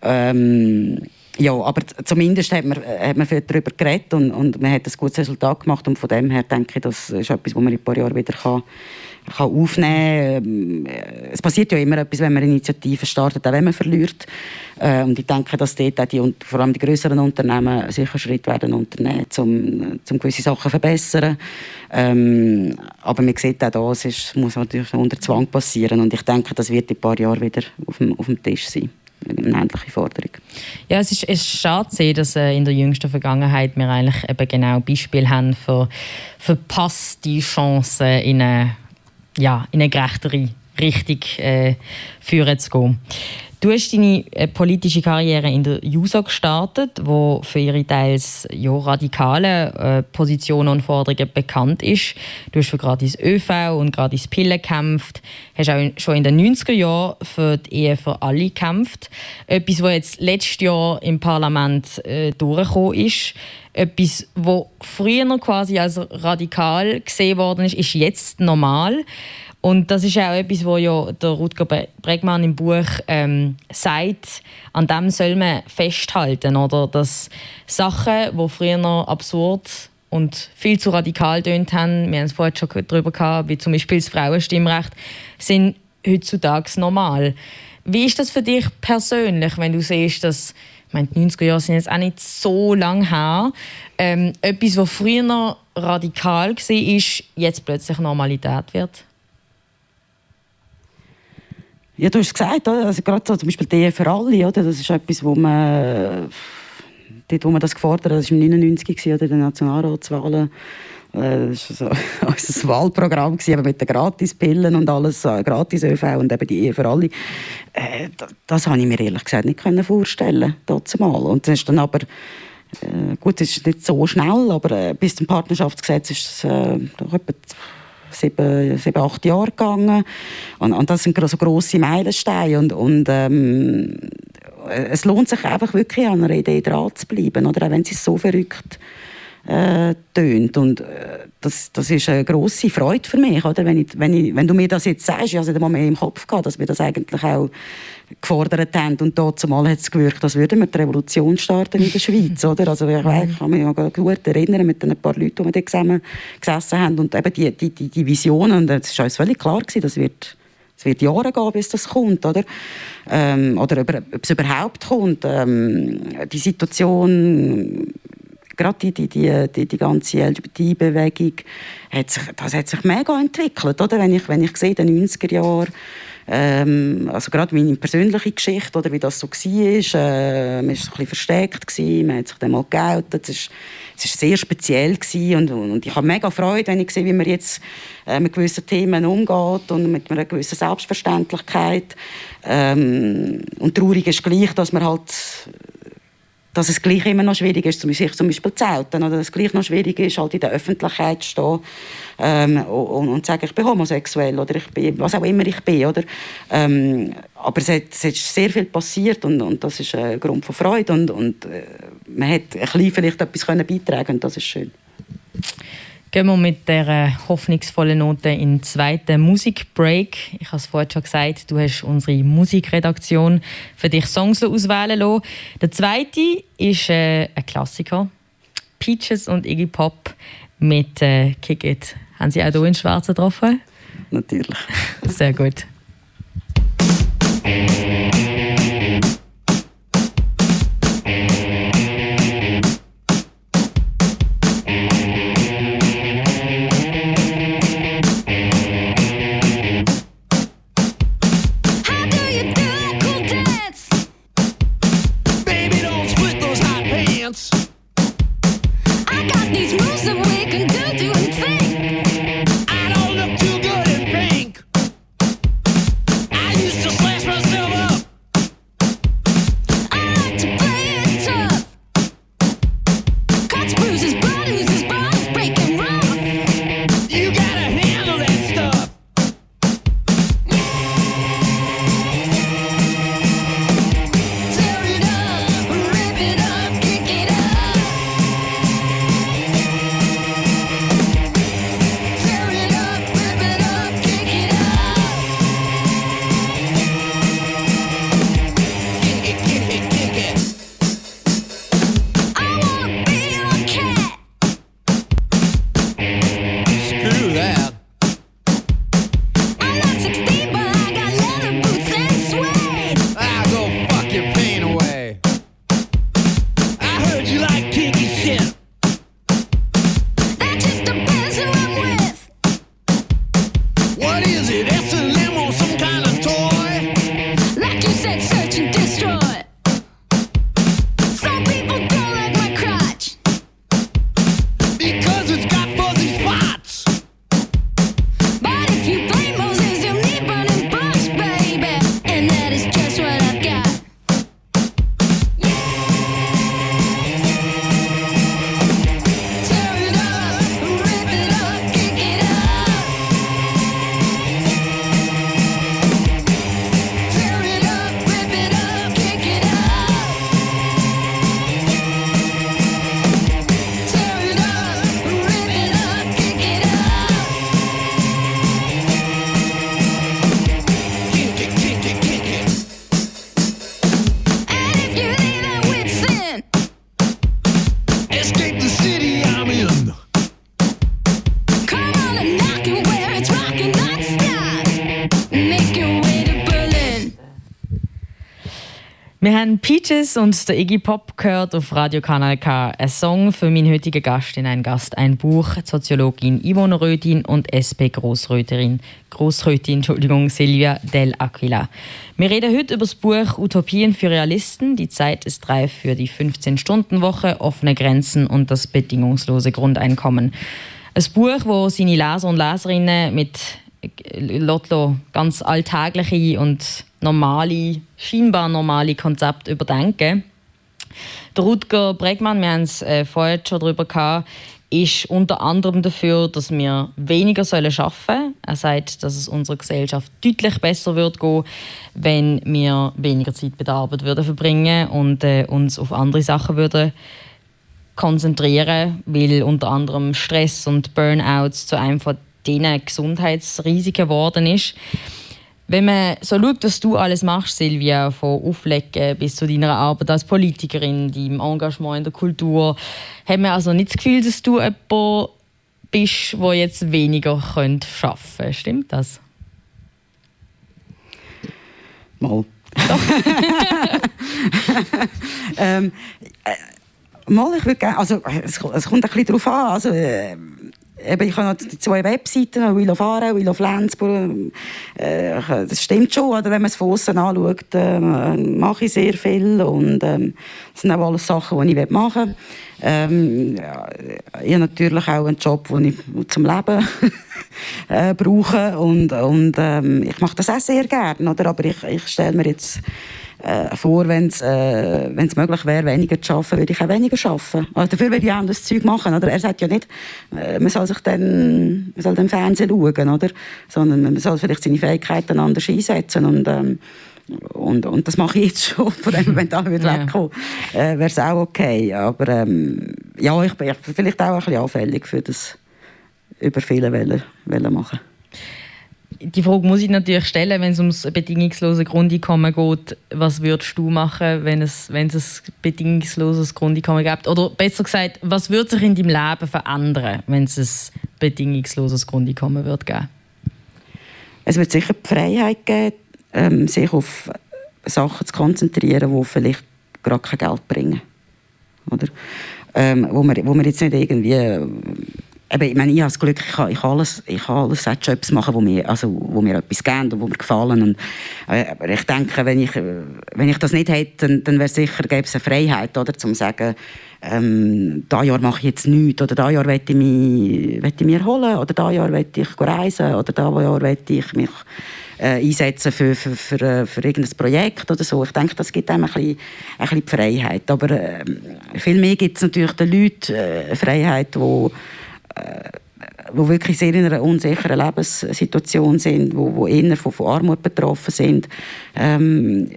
Ähm, ja, aber zumindest hat man, hat man viel darüber geredet und, und man hat ein gutes Resultat gemacht. Und von dem her denke ich, das ist etwas, was man in ein paar Jahren wieder kann kann aufnehmen kann. Es passiert ja immer etwas, wenn man Initiativen startet, auch wenn man verliert. Äh, und ich denke, dass dort auch die, vor allem die größeren Unternehmen sicher Schritt werden unternehmen, um, um gewisse Sachen zu verbessern. Ähm, aber man sieht auch da, es muss natürlich unter Zwang passieren. Und ich denke, das wird in ein paar Jahren wieder auf dem, auf dem Tisch sein eine ähnliche Forderung. Ja, es ist, es ist schade zu sehen, dass äh, in der jüngsten Vergangenheit wir eigentlich eben genau Beispiele haben für verpasste Chancen in eine ja, in eine gerechtere Richtung äh, führen zu gehen. Du hast deine äh, politische Karriere in der JUSA gestartet, wo für ihre teils ja, radikalen äh, Positionen und Forderungen bekannt ist. Du hast für gratis ÖV und gratis Pillen gekämpft, hast auch schon in den 90er Jahren für die Ehe für alle gekämpft. Etwas, was jetzt letztes Jahr im Parlament äh, durchgekommen ist. Etwas, was früher quasi als radikal gesehen worden ist, ist jetzt normal. Und das ist auch etwas, wo ja der Rutger Bregmann im Buch ähm, sagt, an dem soll man festhalten, oder? Dass Sachen, die früher noch absurd und viel zu radikal tönt haben, wir haben es vorhin schon darüber gehabt, wie zum Beispiel das Frauenstimmrecht, sind heutzutage normal. Wie ist das für dich persönlich, wenn du siehst, dass meine, die 90er Jahre sind jetzt auch nicht so lange her. Ähm, etwas, was früher noch radikal war, jetzt plötzlich Normalität wird? Ja, du hast es gesagt, also gerade so zum Beispiel die für alle, oder? das ist etwas, wo man, dort, wo man das gefordert hat, das war im 99 oder den Nationalratswahlen. Äh, das war so unser Wahlprogramm mit den Gratispillen und alles, gratis ÖV und eben die Ehe für alle. Äh, das habe ich mir ehrlich gesagt nicht vorstellen mal. Und das ist dann aber äh, gut, es ist nicht so schnell, aber bis zum Partnerschaftsgesetz ist es äh, doch etwa sieben, sieben acht Jahre gegangen. Und, und das sind so grosse Meilensteine. Und, und ähm, es lohnt sich einfach wirklich an einer Idee dran zu bleiben, oder? auch wenn sie so verrückt äh, tönt. Und äh, das, das ist eine grosse Freude für mich, oder? Wenn, ich, wenn, ich, wenn du mir das jetzt sagst, ich hatte mal mehr im Kopf gehabt, dass wir das eigentlich auch gefordert haben. Und dort zumal hat es gewirkt, als würden wir die Revolution starten in der Schweiz. Oder? Also ich, weiß, ich kann mich noch gut erinnern mit ein paar Leuten, die wir dort zusammen gesessen haben. Und eben die, die, die, die Vision, und es war uns völlig klar, gewesen, das wird es wird Jahre gehen, bis das kommt, oder? Ähm, oder ob es überhaupt kommt. Ähm, die Situation, gerade die, die, die, die ganze LGBT-Bewegung, hat sich, das hat sich mega entwickelt, oder? Wenn ich, wenn ich sehe, in den 90er Jahren, Ähm, also gerade meine persönliche Geschichte, oder wie das so war, äh, man war so versteckt, gewesen, man hat sich dann mal geoutet, es war sehr speziell gewesen und, und ich habe mega Freude, wenn ich sehe, wie man jetzt äh, mit gewissen Themen umgeht und mit einer gewissen Selbstverständlichkeit. Ähm, und traurig ist gleich, dass man halt dass es gleich immer noch schwierig ist, sich zum Beispiel zu zelten, oder dass es gleich noch schwierig ist, halt in der Öffentlichkeit zu stehen ähm, und, und zu sagen, ich bin homosexuell oder ich bin, was auch immer ich bin. Oder? Ähm, aber es, hat, es ist sehr viel passiert und, und das ist ein Grund von Freude und, und äh, man hat ein bisschen vielleicht etwas beitragen und das ist schön. Gehen wir mit der hoffnungsvollen Note in den zweiten Musikbreak. Ich habe es vorhin schon gesagt, du hast unsere Musikredaktion für dich Songs auswählen lassen. Der zweite ist äh, ein Klassiker. Peaches und Iggy Pop mit äh, Kick It. Haben Sie auch hier in Schwarz getroffen? Natürlich. Sehr gut. dance. I got these moves that we can do, do Peaches und der Iggy Pop gehört auf Radio Kanal K. Ein Song für meinen heutigen Gast in ein Gast, ein Buch, Soziologin Ivone Rödin und SP Grossröterin, Grossrötin, Entschuldigung, Silvia Del Aquila. Wir reden heute über das Buch Utopien für Realisten. Die Zeit ist reif für die 15-Stunden-Woche, offene Grenzen und das bedingungslose Grundeinkommen. Ein Buch, wo seine Leser und Leserinnen mit Lotto ganz alltägliche und normale, scheinbar normale Konzepte überdenken. Der Rutger Bregmann, wir haben es äh, vorher schon darüber gehabt, ist unter anderem dafür, dass wir weniger arbeiten sollen. Er sagt, dass es unserer Gesellschaft deutlich besser wird gehen, wenn wir weniger Zeit bei der Arbeit würden verbringen und äh, uns auf andere Sachen würden konzentrieren, weil unter anderem Stress und Burnouts zu einem von diesen Gesundheitsrisiken geworden ist. Wenn man so schaut, was du alles machst, Silvia, von Auflegen bis zu deiner Arbeit als Politikerin, deinem Engagement in der Kultur, hat man also nicht das Gefühl, dass du jemand bist, der jetzt weniger arbeiten könnte. Stimmt das? Mal. Doch. ähm, äh, mal, ich würde gerne, also es, es kommt ein bisschen darauf an. Also, äh, eben, ich habe noch die zwei Webseiten, Will of Aarau, Will of Lenzburg. Äh, das stimmt schon, oder? wenn man es von außen anschaut, äh, mache ich sehr viel und äh, das sind auch alles Sachen, die ich machen will. Ähm, ja, ich habe natürlich auch einen Job, den ich zum Leben äh, brauche und, und ähm, ich mache das auch sehr gerne, oder? aber ich, ich stelle mir jetzt äh, vor, wenn es äh, möglich wäre, weniger zu arbeiten, würde ich auch weniger arbeiten. Also dafür würde ich auch das Zeug machen. Oder? Er sagt ja nicht, äh, man soll sich dann, man soll den Fernsehen schauen, oder? sondern man soll vielleicht seine Fähigkeiten anders einsetzen. Und, ähm, und, und das mache ich jetzt schon, von dem Moment an wieder ja. wegkommen, äh, wäre es auch okay. Aber ähm, ja, ich bin vielleicht auch ein bisschen anfällig für das über viele Wellen machen die Frage muss ich natürlich stellen, wenn es ums bedingungslose Grundeinkommen geht. Was würdest du machen, wenn es, wenn es ein bedingungsloses Grundeinkommen gibt? Oder besser gesagt, was würde sich in deinem Leben verändern, wenn es ein bedingungsloses Grundeinkommen wird geben? Es wird sicher die Freiheit geben, ähm, sich auf Sachen zu konzentrieren, die vielleicht gerade kein Geld bringen. Oder? Ähm, wo, man, wo man jetzt nicht irgendwie eben, ich, meine, ich habe das Glück, ich kann, ich kann alles, ich kann alles Jobs machen, wo mir, also, wo mir etwas geben und wo mir gefallen. Und, äh, aber ich denke, wenn ich, wenn ich das nicht hätte, dann, dann wäre sicher gäbe es eine Freiheit, oder, zum sagen, ähm, dieses Jahr mache ich jetzt nichts, oder dieses Jahr möchte ich mich, möchte ich mich erholen, oder dieses Jahr möchte ich reisen, oder dieses Jahr möchte ich mich äh, einsetzen für, für, für, äh, für irgendein Projekt oder so. Ich denke, das gibt einem ein bisschen, ein bisschen Freiheit. Aber äh, viel mehr gibt es natürlich den Leuten äh, Freiheit, die wo wirklich sehr in einer unsicheren Lebenssituation sind, wo, wo eher von, von Armut betroffen sind. Ähm,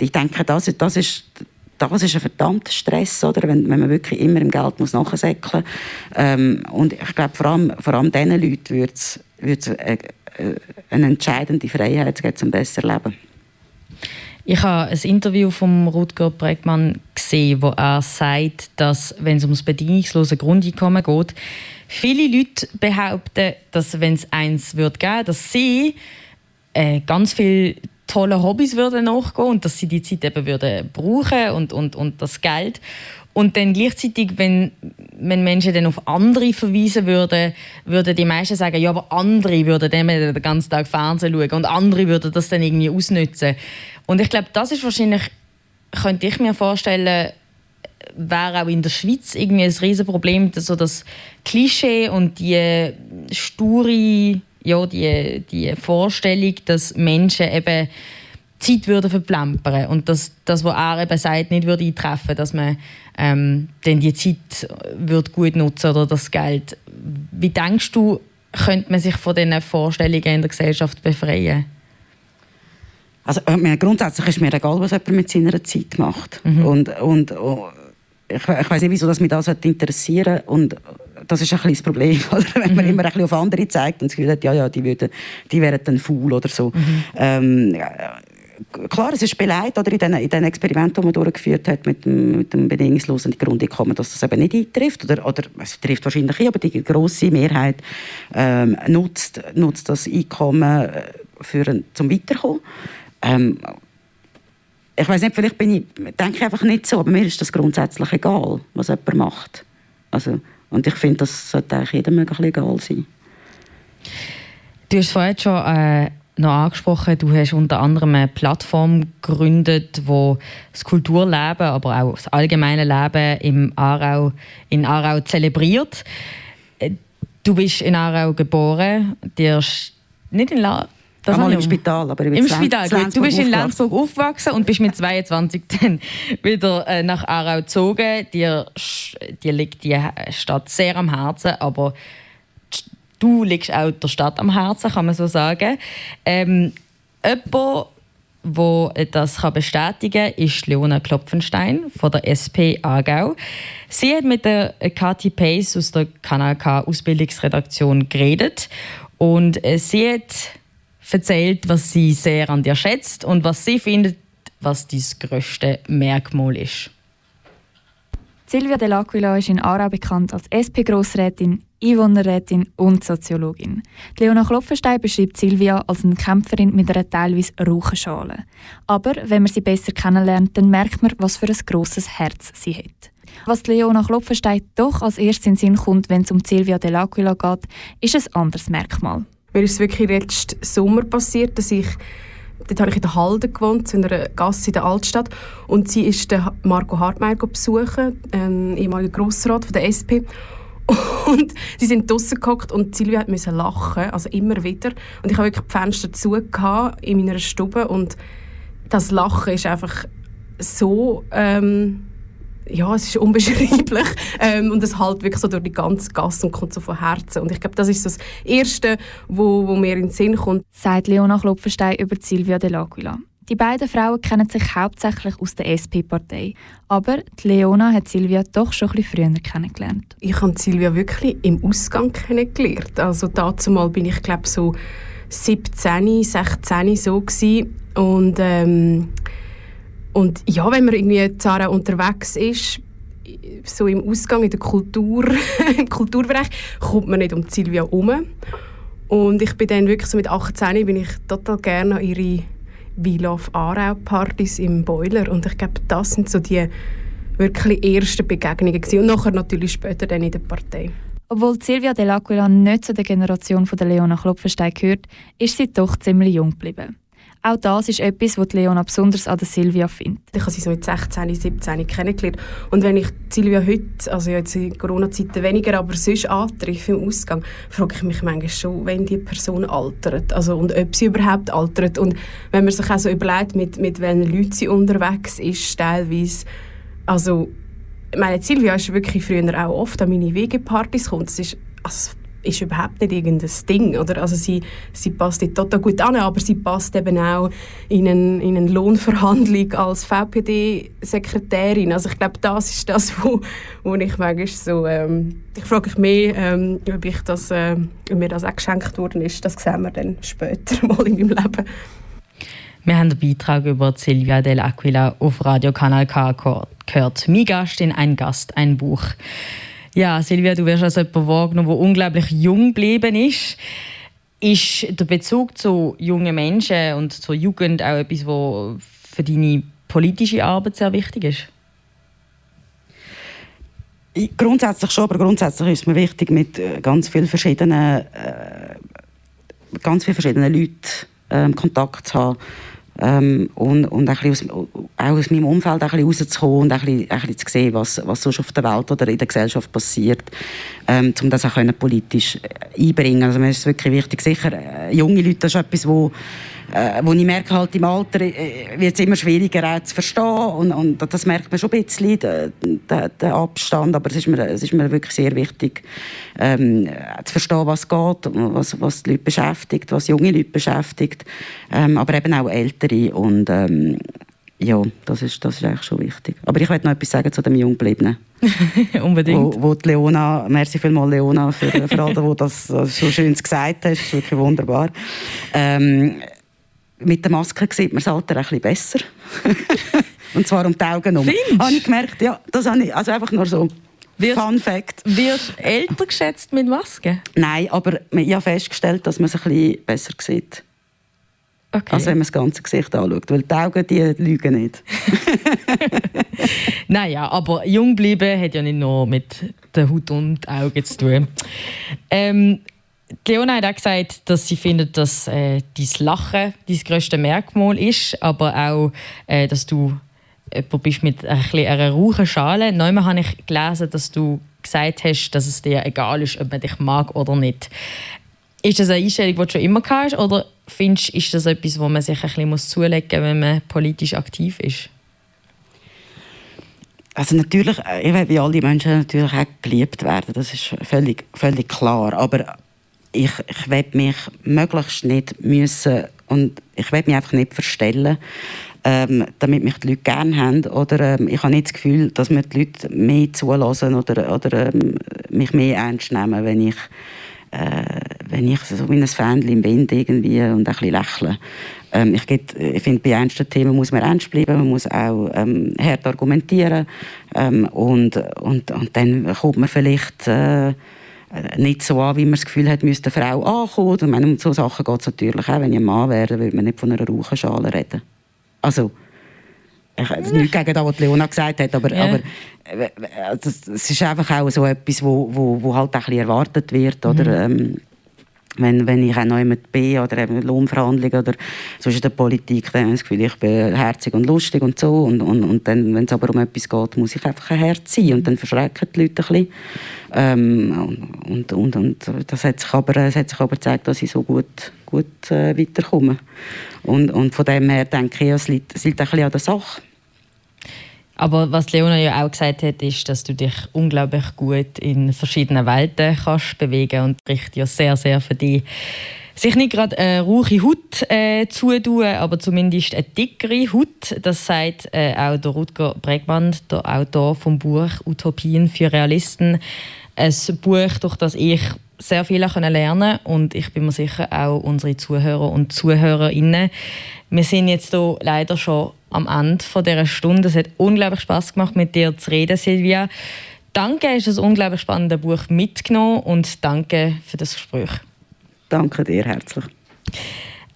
ich denke, das, das ist das ist ein verdammter Stress, oder? Wenn, wenn man wirklich immer im Geld muss nachsäckeln muss. Ähm, und ich glaube, vor allem, vor allem diesen Leuten würde es eine, eine entscheidende Freiheit geben, um besser leben. Ich habe ein Interview von Rutger Bregmann gesehen, wo er sagt, dass, wenn es ums bedingungslose Grundeinkommen geht, viele Leute behaupten, dass wenn es eins wird geben, dass sie äh, ganz viele tolle Hobbys würden nachgehen und dass sie die Zeit eben würden brauchen und, und, und das Geld und dann gleichzeitig, wenn, wenn Menschen dann auf andere verweisen würden, würden die meisten sagen, ja, aber andere würden dann den ganzen Tag Fernsehen schauen und andere würden das dann irgendwie ausnutzen. Und ich glaube, das ist wahrscheinlich, könnte ich mir vorstellen, wäre auch in der Schweiz irgendwie ein Riesenproblem, so das Klischee und die sture, ja, die, die Vorstellung, dass Menschen eben Zeit würden verplempern und dass das, was er eben sagt, nicht würde eintreffen, dass man ähm, dann die Zeit würde gut nutzen oder das Geld. Wie denkst du, könnte man sich von diesen Vorstellungen in der Gesellschaft befreien? Also äh, grundsätzlich ist mir egal, was jemand mit seiner Zeit macht. Mhm. Und, und oh, ich, ich weiß nicht, wieso das mich das interessieren und das ist ein kleines Problem, oder? wenn man mhm. immer ein bisschen auf andere zeigt und das Gefühl hat, ja, ja, die, würden, die wären dann faul oder so. Mhm. Ähm, klar, es ist beleidigt oder in den, in den Experimenten, die man durchgeführt hat mit dem, mit dem bedingungslosen Grundeinkommen, dass das eben nicht eintrifft. Oder, oder es trifft wahrscheinlich ein, aber die grosse Mehrheit ähm, nutzt, nutzt das Einkommen äh, für ein, zum Weiterkommen. Ähm, ich weiß nicht, vielleicht bin ich, denke ich einfach nicht so, aber mir ist das grundsätzlich egal, was jemand macht. Also, und ich finde, das sollte eigentlich jedem egal sein. Du hast vorhin schon äh, noch angesprochen, du hast unter anderem eine Plattform gegründet, wo das Kulturleben, aber auch das allgemeine Leben im Aarau, in Aarau zelebriert. Du bist in Aarau geboren, dir nicht in La das Einmal im Spital, aber Im Spital, gut. Du bist in Lenzburg aufgewachsen und bist mit 22 dann wieder äh, nach Aarau gezogen. Dir, dir liegt die Stadt sehr am Herzen, aber du liegst auch der Stadt am Herzen, kann man so sagen. Ähm, jemand, wo das kann bestätigen kann, ist Leona Klopfenstein von der SP Aargau. Sie hat mit der Kathi Pace aus der Kanal K Ausbildungsredaktion geredet und äh, sie hat erzählt, was sie sehr an dir schätzt und was sie findet, was dein grösste Merkmal ist. Silvia Dell'Aquila ist in Aarau bekannt als SP-Grossrätin, Einwohnerrätin und Soziologin. Leona Klopfenstein beschreibt Silvia als eine Kämpferin mit einer teilweise rauchen Schale. Aber wenn man sie besser kennenlernt, dann merkt man, was für ein grosses Herz sie hat. Was Leona Klopfenstein doch als erstes in den Sinn kommt, wenn es um Silvia Dell'Aquila geht, ist ein anderes Merkmal. Mir ist es wirklich letzten Sommer passiert, dass ich Dort habe ich in der Halde gewohnt, in einer Gasse in der Altstadt. Und sie ist den Marco Hartmeier besuchen, ein ehemaliger Grossrat von der SP. Und sie sind draußen gehockt und Silvia musste lachen, also immer wieder. Und ich habe wirklich die Fenster zu in meiner Stube und das Lachen ist einfach so ähm, ja, es ist unbeschreiblich ähm, und es halt wirklich so durch die ganze Gasse und kommt so von Herzen und ich glaube, das ist das Erste, wo, wo mir in den Sinn kommt. Sagt Leona Klopfenstein über Silvia de l'Aquila. Die beiden Frauen kennen sich hauptsächlich aus der SP-Partei. Aber die Leona hat Silvia doch schon ein bisschen früher kennengelernt. Ich habe Silvia wirklich im Ausgang kennengelernt. Also dazu mal bin ich glaube so 17, 16 so gewesen. und ähm, und ja, wenn man irgendwie Zara unterwegs ist, so im Ausgang in der Kultur, im Kulturbereich, kommt man nicht um Silvia herum. Und ich bin dann wirklich so mit 18 bin ich total gerne an ihre We Love Aarau Partys im Boiler und ich glaube, das sind so die wirklich ersten Begegnungen gewesen. und nachher natürlich später dann in der Partei. Obwohl Silvia Dell'Aquila nicht zu der Generation von der Leona Klopfenstein gehört, ist sie doch ziemlich jung geblieben. Auch das ist etwas, was Leona besonders an der Silvia findet. Ich habe sie so mit 16, 17 kennengelernt. Und wenn ich Silvia heute, also jetzt in Corona-Zeiten weniger, aber sonst antreffe im Ausgang, frage ich mich manchmal schon, wenn die Person altert. Also, und ob sie überhaupt altert. Und wenn man sich auch so überlegt, mit, mit welchen Leuten sie unterwegs ist, teilweise, also meine Silvia ist wirklich früher auch oft an meine Wegepartys gekommen. Das ist, also ist überhaupt nicht irgendein Ding. Oder? Also sie, sie passt nicht total gut an, aber sie passt eben auch in eine, in eine Lohnverhandlung als VPD-Sekretärin. Also ich glaube, das ist das, wo, wo ich manchmal so... Ähm, ich frage mich mehr, ähm, ob, ich das, äh, ob mir das auch geschenkt worden ist. Das sehen wir dann später mal in meinem Leben. Wir haben den Beitrag über Silvia dell'Aquila auf Radio Kanal K gehört. Mein Gast in Ein Gast, ein Buch. Ja, Silvia, du wirst als jemand wahrgenommen, der unglaublich jung geblieben ist. Ist der Bezug zu jungen Menschen und zur Jugend auch etwas, was für deine politische Arbeit sehr wichtig ist? Grundsätzlich schon, aber grundsätzlich ist es mir wichtig, mit äh, ganz vielen verschiedenen, äh, ganz vielen verschiedenen Leuten äh, Kontakt zu haben ähm, und, und ein aus, auch aus meinem Umfeld ein bisschen rauszukommen und ein bisschen, ein bisschen zu sehen, was, was sonst auf der Welt oder in der Gesellschaft passiert, ähm, um das auch politisch einbringen. Also mir ist es wirklich wichtig, sicher äh, junge Leute, das ist etwas, wo äh, wo ich merke, halt im Alter äh, wird es immer schwieriger äh, zu verstehen und, und das merkt man schon ein bisschen, den, den, Abstand, aber es ist, mir, es ist mir wirklich sehr wichtig, ähm, zu verstehen, was geht, was, was die Leute beschäftigt, was junge Leute beschäftigt, ähm, aber eben auch ältere und ähm, ja, das ist, das ist eigentlich schon wichtig. Aber ich möchte noch etwas sagen zu dem Junggebliebenen. Unbedingt. Wo, wo die Leona, merci vielmals Leona für, für all das, das so schön gesagt hast, das ist wirklich wunderbar. Ähm, mit der Maske sieht man das Alter ein bisschen besser. Und zwar um die Augen herum. Habe ich gemerkt, ja, das habe ich, also einfach nur so. Wird, Fun Fact. Wird älter geschätzt mit Maske? Nein, aber ich habe festgestellt, dass man es ein bisschen besser sieht. Okay. Also wenn man das ganze Gesicht anschaut. Weil die Augen, die lügen nicht. naja, aber jung bleiben hat ja nicht nur mit der Haut und Augen zu tun. Ähm, Leona hat auch gesagt, dass sie findet, dass äh, dein Lachen dein grösstes Merkmal ist, aber auch, äh, dass du jemand bist mit ein einer rauchen Schale. Neumann habe ich gelesen, dass du gesagt hast, dass es dir egal ist, ob man dich mag oder nicht. Ist das eine Einstellung, die du schon immer hast, oder findest du, ist das etwas, wo man sich ein bisschen zulegen muss, wenn man politisch aktiv ist? Also natürlich, äh, ich will wie alle Menschen natürlich auch geliebt werden, das ist völlig, völlig klar. Aber ich, ich will mich möglichst nicht müssen und ich will mich einfach nicht verstellen, ähm, damit mich die Leute gerne haben. Oder ähm, ich habe nicht das Gefühl, dass mir die Leute mehr zulassen oder, oder ähm, mich mehr ernst nehmen, wenn ich, äh, wenn ich so wie ein Fähnchen im Wind irgendwie und ein bisschen lächle. Ähm, ich, ich finde, bei ernsten Themen muss man ernst bleiben, man muss auch ähm, hart argumentieren ähm, und, und, und dann kommt man vielleicht... Äh, nicht so an, wie man das Gefühl hat, müsste eine Frau ankommen. Meine, um so Sachen geht es natürlich auch. Wenn ich ein Mann wäre, würde man nicht von einer Rauchenschale reden. Also, ich, also nicht gegen das, was Leona gesagt hat, aber, Ja. aber äh, also, es ist einfach auch so etwas, wo, wo, wo halt auch ein bisschen erwartet wird, oder? Ähm, wenn, wenn ich auch noch jemand bin oder eben Lohnverhandlungen oder sonst in der Politik, dann habe ich das Gefühl, ich bin herzig und lustig und so und, und, und dann, wenn es aber um etwas geht, muss ich einfach ein Herz sein und dann verschrecken die Leute ein bisschen. Ähm, und, und, und das hat sich aber, es hat sich aber gezeigt, dass ich so gut, gut äh, weiterkomme. Und, und von dem her denke ich, es liegt, es liegt ein bisschen an der Sache. Aber was Leona ja auch gesagt hat, ist, dass du dich unglaublich gut in verschiedenen Welten kannst bewegen und spricht ja sehr, sehr für dich. Sich nicht gerade eine rauche Haut äh, zutun, aber zumindest eine dickere Haut. Das sagt äh, auch der Rutger Bregmann, der Autor vom Buch Utopien für Realisten. Ein Buch, durch das ich sehr viel lernen konnte und ich bin mir sicher auch unsere Zuhörer und Zuhörerinnen. Wir sind jetzt hier leider schon am Ende von dieser Stunde. Es hat unglaublich Spaß gemacht, mit dir zu reden, Silvia. Danke, hast das unglaublich spannende Buch mitgenommen und danke für das Gespräch. Danke dir herzlich.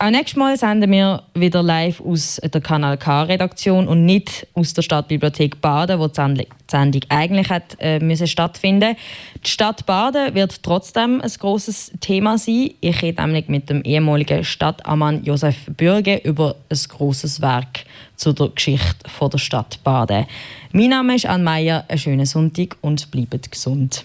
Auch nächstes Mal senden wir wieder live aus der Kanal K-Redaktion und nicht aus der Stadtbibliothek Baden, wo die Send- die Sendung eigentlich hat, äh, müssen stattfinden Die Stadt Baden wird trotzdem ein großes Thema sein. Ich rede nämlich mit dem ehemaligen Stadtammann Josef Bürge über ein großes Werk zu der Geschichte der Stadt Baden. Mein Name ist Anne Meyer. Einen schönen Sonntag und bleibt gesund.